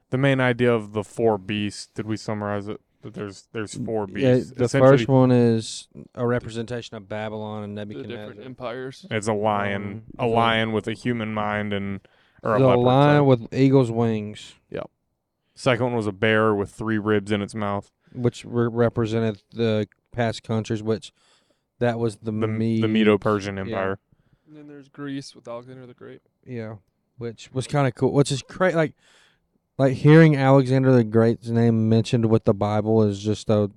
the main idea of the four beasts, did we summarize it? That there's there's four beasts. Yeah, beasts. the first one is a representation of Babylon and The Nebuchadnezzar. different empires. it's a lion. Um, a the- lion with a human mind and or a the leopard. lion sorry. with eagle's wings, Yep. Second one was a bear with three ribs in its mouth. which re- represented the past countries, which that was the, The Me- the Medo-Persian Empire. And then there's Greece with Alexander the Great. Yeah, which was kind of cool. Which is great. Like, like hearing Alexander the Great's name mentioned with the Bible is just a.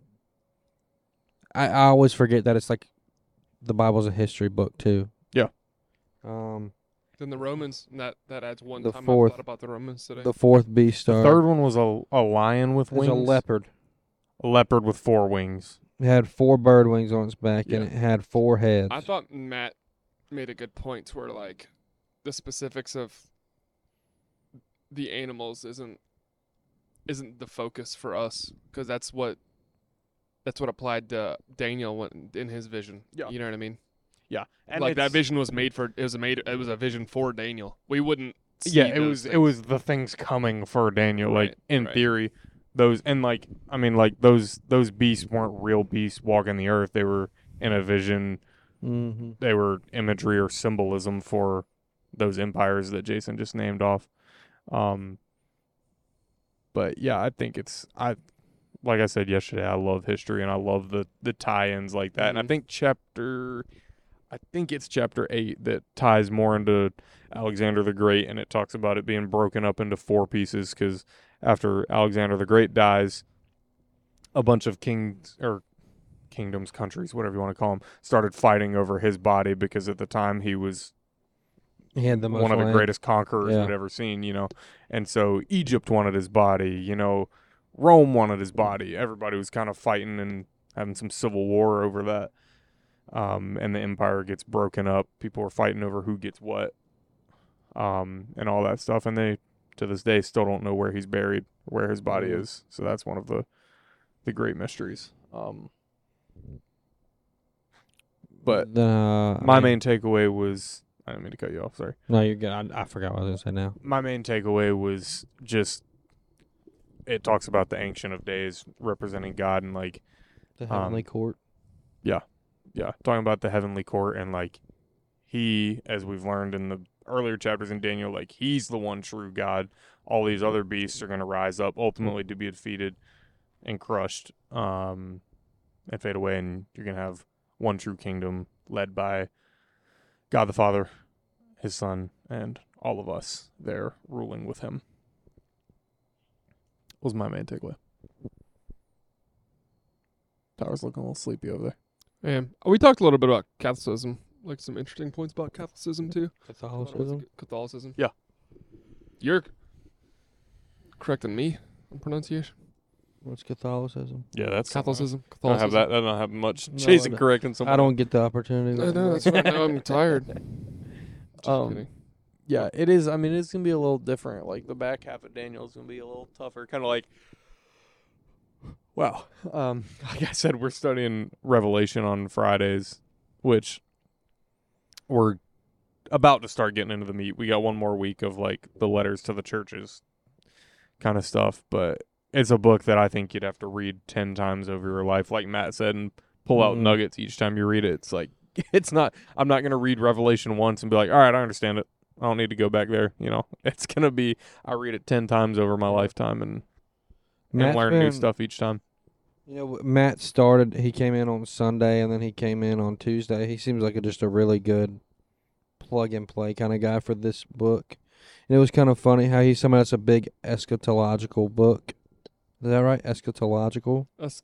I, I always forget that it's like, the Bible's a history book too. Yeah. Um, Then the Romans. That that adds one The time fourth- I thought about the Romans today. the fourth beast star. The third one was a a lion with is wings. a leopard. A leopard with four wings. It had four bird wings on its back and it had four heads. I thought Matt made a good point where like the specifics of the animals isn't isn't the focus for us because that's what that's what applied to Daniel when, in his vision. Yeah. you know what I mean. Yeah, and like that vision was made for it was a made it was a vision for Daniel. We wouldn't. See yeah, it those was it was the things coming for Daniel. Like in right. theory, those and like I mean like those those beasts weren't real beasts walking the earth. They were in a vision. mm-hmm. They were imagery or symbolism for those empires that Jason just named off. Um, but yeah, I think it's I like I said yesterday, I love history and I love the the tie-ins like that. And I Mhm. think chapter, I think it's chapter eight that ties more into Alexander the Great, and it talks about it being broken up into four pieces because after Alexander the Great dies, a bunch of kings or kingdoms, countries, whatever you want to call them, started fighting over his body because at the time he was He had the most one of the land. greatest conquerors Yeah. we'd ever seen, you know. And so Egypt wanted his body, you know, Rome wanted his body. Everybody was kind of fighting and having some civil war over that. Um, and the empire gets broken up. People are fighting over who gets what, um, and all that stuff. And they, to this day, still don't know where he's buried, where his body Mhm. is. So that's one of the, the great mysteries. Um, but uh, my I- main takeaway was I didn't mean to cut you off. Sorry. No, you're good. I, I forgot what I was gonna say now. my main takeaway was just it talks about the ancient of days representing God and like The Um, heavenly court. Yeah. Yeah talking about the heavenly court and like he as we've learned in the earlier chapters in Daniel like he's the one true God all these other beasts are going to rise up ultimately to be defeated and crushed um and fade away and you're going to have one true kingdom led by God the Father his son and all of us there ruling with him was my main takeaway Tower's looking a little sleepy over there. Yeah. We talked a little bit about Catholicism, like some interesting points about Catholicism too. Catholicism. Catholicism. Yeah. You're correcting me on pronunciation. What's Catholicism? Yeah, that's Catholicism. I don't have that. I don't have much No, chasing I don't- correcting somebody. I don't get the opportunity. I know, that's right. Now I'm tired. Just Um, kidding. Yeah, it is. I mean, it's gonna be a little different. Like the back half of Daniel is gonna be a little tougher. Kind of like, wow. Um, like I said, we're studying Revelation on Fridays, which we're about to start getting into the meat. We got one more week of like the letters to the churches, kind of stuff. But it's a book that I think you'd have to read ten times over your life, like Matt said, and pull out Mhm. nuggets each time you read it. It's like it's not. I'm not gonna read Revelation once and be like, all right, I understand it. I don't need to go back there. You know, it's gonna be. I read it ten times over my lifetime and, and learn new stuff each time. You know, Matt started. He came in on Sunday, and then he came in on Tuesday. He seems like a, just a really good plug and play kind of guy for this book. And it was kind of funny how he's somebody that's a big eschatological book. Is that right? Eschatological. That's,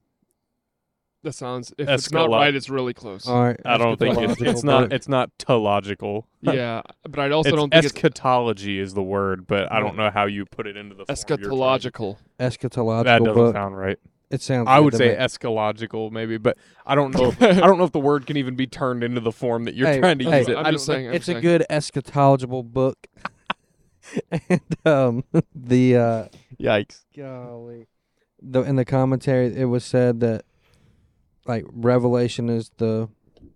that sounds. If it's not Escalate. right, it's really close. All right. I don't think it's, eschatological it's not. book. It's not teological. yeah, but I also it's don't think it's eschatology is the word, but I don't know how you put it into the form you're trying eschatological. eschatological That doesn't book. sound right. It sounds. I would say me. eschatological maybe, but I don't know. If, I don't know if the word can even be turned into the form that you're Hey, trying to hey, use it. I'm I just don't saying. I'm it's a saying. good eschatological book. and um, the uh, Yikes! golly, the in the commentary it was said that like Revelation is the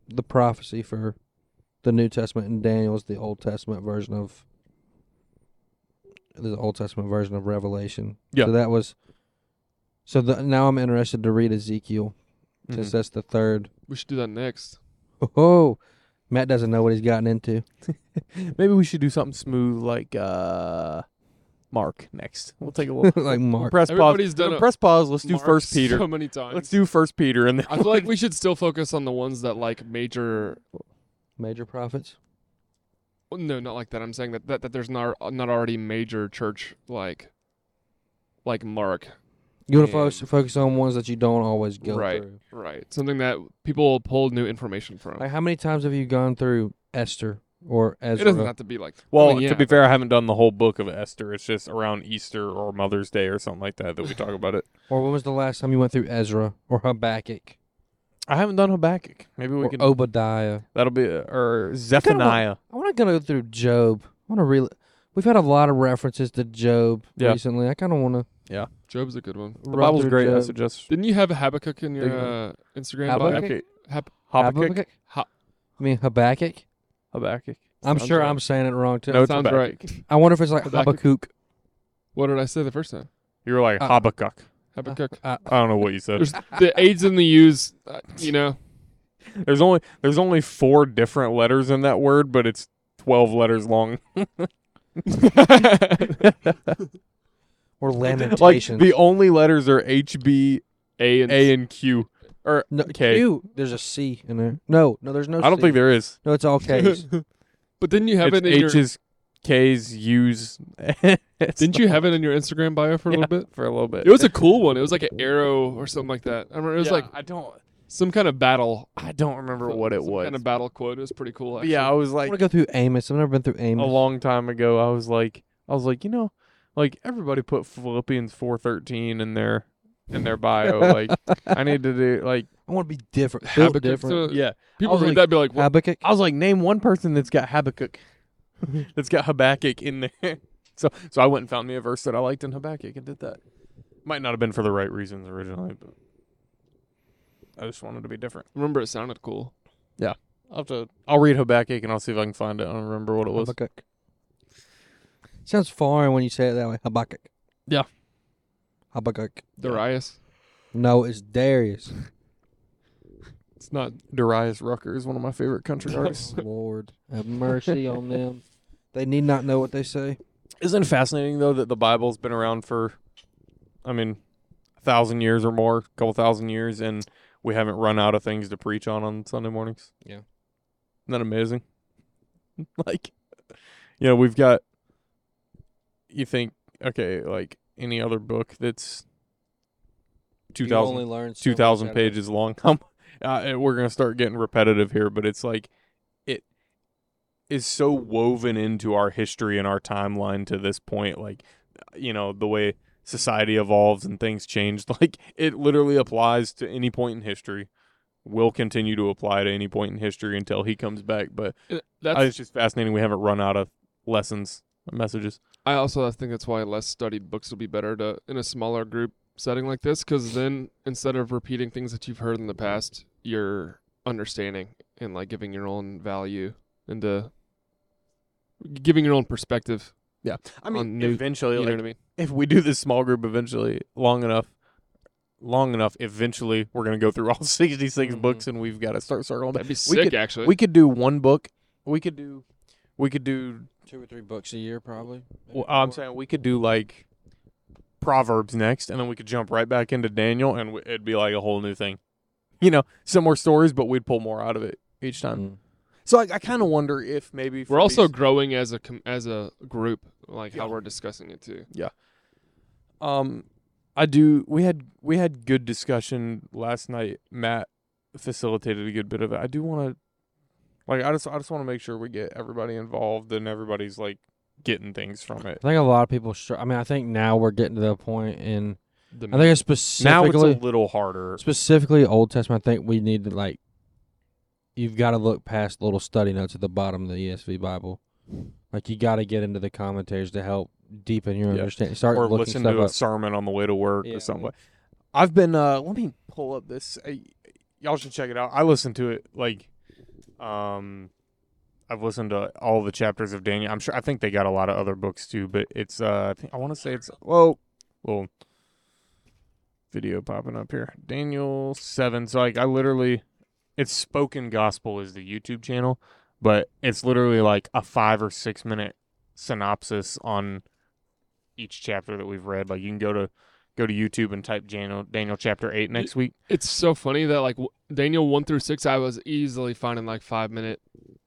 the prophecy for the New Testament, and Daniel is the Old Testament version of the Old Testament version of Revelation. Yeah. So that was. So the, now I'm interested to read Ezekiel since Mhm. that's the third. We should do that next. Oh, Matt doesn't know what he's gotten into. Maybe we should do something smooth like uh, Mark next. We'll take a little like Mark. press pause. Everybody's done a- press pause. Let's do Mark First Peter. so many times. Let's do First Peter, and then I feel like we should still focus on the ones that like major. Major prophets. well, No, not like that. I'm saying that that, that there's not not already major church like like Mark. You want to focus focus on ones that you don't always go Right. through. Right. right. Something that people will pull new information from. Like how many times have you gone through Esther or it doesn't have to be like. Well, I mean, yeah, to be fair, I haven't done the whole book of Esther. It's just around Easter or Mother's Day or something like that that we talk about it. or when was the last time you went through Ezra or Habakkuk I haven't done Habakkuk. Maybe we or can. Obadiah? That'll be uh, or Zephaniah. I want to go through Job. I want to really. We've had a lot of references to Job Yeah. recently. I kind of want to. Yeah, Job's a good one. The Bible's great. I suggest Didn't you have a Habakkuk in your uh, Instagram? Habakkuk? bio? Habakkuk. Habakkuk. Ha- I mean Habakkuk. Habakkuk. I'm Sounds sure right. I'm saying it wrong too. No, it's sounds Habakkuk. right. I wonder if it's like Habakkuk. Habakkuk. What did I say the first time? You were like Uh, Habakkuk. Habakkuk. Uh, I don't know what you said. There's the A's and the U's. Uh, you know. There's only there's only four different letters in that word, but it's twelve letters long. or like Lamentations. the only letters are H B A and A and Q. Or No, K. Q. There's a C in there. No, no, there's no. I don't C. think there is. No, it's all K's. But didn't you have it's it in your H's, K's, U's. Didn't you have it in your Instagram bio for a little bit? for a little bit? It was a cool one. It was like an arrow or something like that. I remember it was Yeah, like I don't some kind of battle. I don't remember what it some was. Kind of battle quote. It was pretty cool. Actually. yeah, I was I like want to go through Amos. I've never been through Amos. a Amos. long time ago. I was like I was like, you know, like everybody put Philippians 4:13 in their in their bio like I need to do like I want to be different. Built Habakkuk. different. yeah. People was read like- that and be like, what? Habakkuk. I was like name one person that's got Habakkuk. that's got Habakkuk in there. So so I went and found me a verse that I liked in Habakkuk and did that. Might not have been for the right reasons originally, but I just wanted to be different. remember it sounded cool. Yeah. I'll have to I'll read Habakkuk and I'll see if I can find it. I don't remember what it was. Habakkuk. Sounds foreign when you say it that way. Habakkuk. Yeah. Habakkuk. Darius. No, it's Darius. It's not. Darius Rucker is one of my favorite country oh, artists. Oh, Lord, have mercy on them. They need not know what they say. Isn't it fascinating though that the Bible's been around for, I mean, a thousand years or more, a couple thousand years, and we haven't run out of things to preach on on Sunday mornings. Yeah. Isn't that amazing? like, you know, we've got. You think okay, like any other book that's two You thousand only learn so two thousand much out of it. pages long. Uh, we're gonna start getting repetitive here, but it's like it is so woven into our history and our timeline to this point. Like, you know, the way society evolves and things change. Like, it literally applies to any point in history. Will continue to apply to any point in history until he comes back. But Uh, I, That's. it's just fascinating. We haven't run out of lessons, messages. I also think that's why less studied books will be better to in a smaller group setting like this, because then instead of repeating things that you've heard in the past, you're understanding and like giving your own value into giving your own perspective. Yeah, I mean, new- eventually, You like, know what I mean? if we do this small group eventually long enough long enough eventually we're going to go through all 66 Mhm. books and we've got to start circling That'd be we sick, could, actually. we could do one book we could do we could do Two or three books a year, probably. Well, i'm saying we could do like proverbs next and then we could jump right back into daniel and w- it'd be like a whole new thing you know similar stories but we'd pull more out of it each time Mm. so i, I kind of wonder if maybe for we're also these- growing as a com- as a group, like how Yeah. we're discussing it too. Yeah. Um, I do. We had we had good discussion last night. Matt facilitated a good bit of it. I do want to, like, I just I just want to make sure we get everybody involved and everybody's like getting things from it. I think a lot of people. Str- I mean, I think now we're getting to the point in. The I think it's Now specifically it's a little harder. specifically Old Testament. I think we need to like. You've got to look past little study notes at the bottom of the ESV Bible. Like you got to get into the commentaries to help deepen your Yeah. understanding. Start or listen to a up. sermon on the way to work Yeah. or something. I've been. uh Let me pull up this. Uh, y'all should check it out. I listened to it like, um, I've listened to all the chapters of Daniel. I'm sure. I think they got a lot of other books too, but it's. uh I think I want to say it's. Whoa, well, video popping up here. Daniel seven. So like, I literally, it's spoken gospel is the YouTube channel, but it's literally like a five or six minute synopsis on each chapter that we've read. Like you can go to go to YouTube and type Daniel Daniel chapter eight next week. It's so funny that like Daniel one through six, I was easily finding like five minute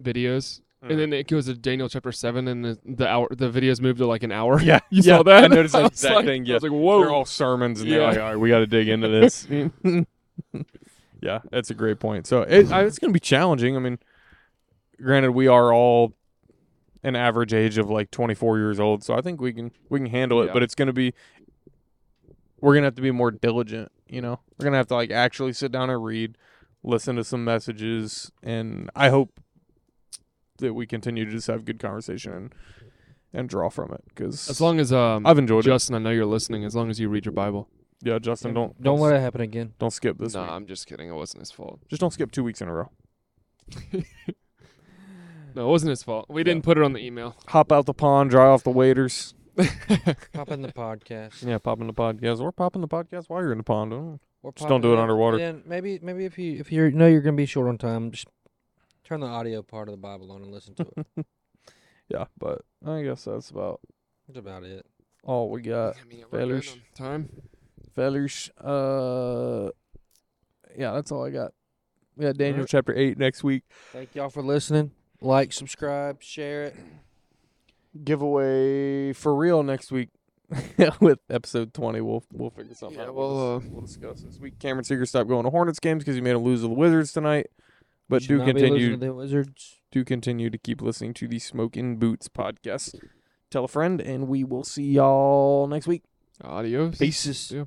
videos, Mm. and then it goes to Daniel chapter seven, and the the hour the videos moved to like an hour. yeah, you yeah, saw that? I noticed that was exact like- thing. I Yeah, was like, whoa. they're all sermons, and they're Yeah. like, all right, we got to dig into this. yeah, that's a great point. So it, I, it's going to be challenging. I mean, granted, we are all an average age of like 24 years old, so I think we can we can handle it. Yeah. But it's going to be we're going to have to be more diligent. You know, we're going to have to like actually sit down and read, listen to some messages, and I hope that we continue to just have good conversation and and draw from it because as long as um, I've enjoyed it. Justin, I know you're listening. As long as you read your Bible. Yeah, Justin, don't don't let it happen again. don't skip this no, week. I'm just kidding. It wasn't his fault. Just don't skip two weeks in a row. No, it wasn't his fault. We didn't put it on the email. Hop out the pond, dry off the waders. Pop in the podcast. Yeah, pop in the podcast or pop in the podcast while you're in the pond. Or Just pop don't do it in- underwater. Then maybe maybe if you if you know you're gonna be short on time, just turn the audio part of the Bible on and listen to it. Yeah, but I guess that's about That's about it. all we got. I mean, we're good Failures. on time. Fellers. Uh, yeah, that's all I got. We got Daniel Alright. chapter eight next week. Thank y'all for listening. Like, subscribe, share it. Giveaway for real next week with episode twenty. We'll we'll figure something Yeah, out. we'll, dis- uh, we'll discuss this week. Cameron Seeger stopped going to Hornets games because he made him lose to the Wizards tonight. But do not be losing continue to the Wizards. do continue to keep listening to the Smokin' Boots podcast. Tell a friend, and we will see y'all next week. Adios. Peace. Yeah.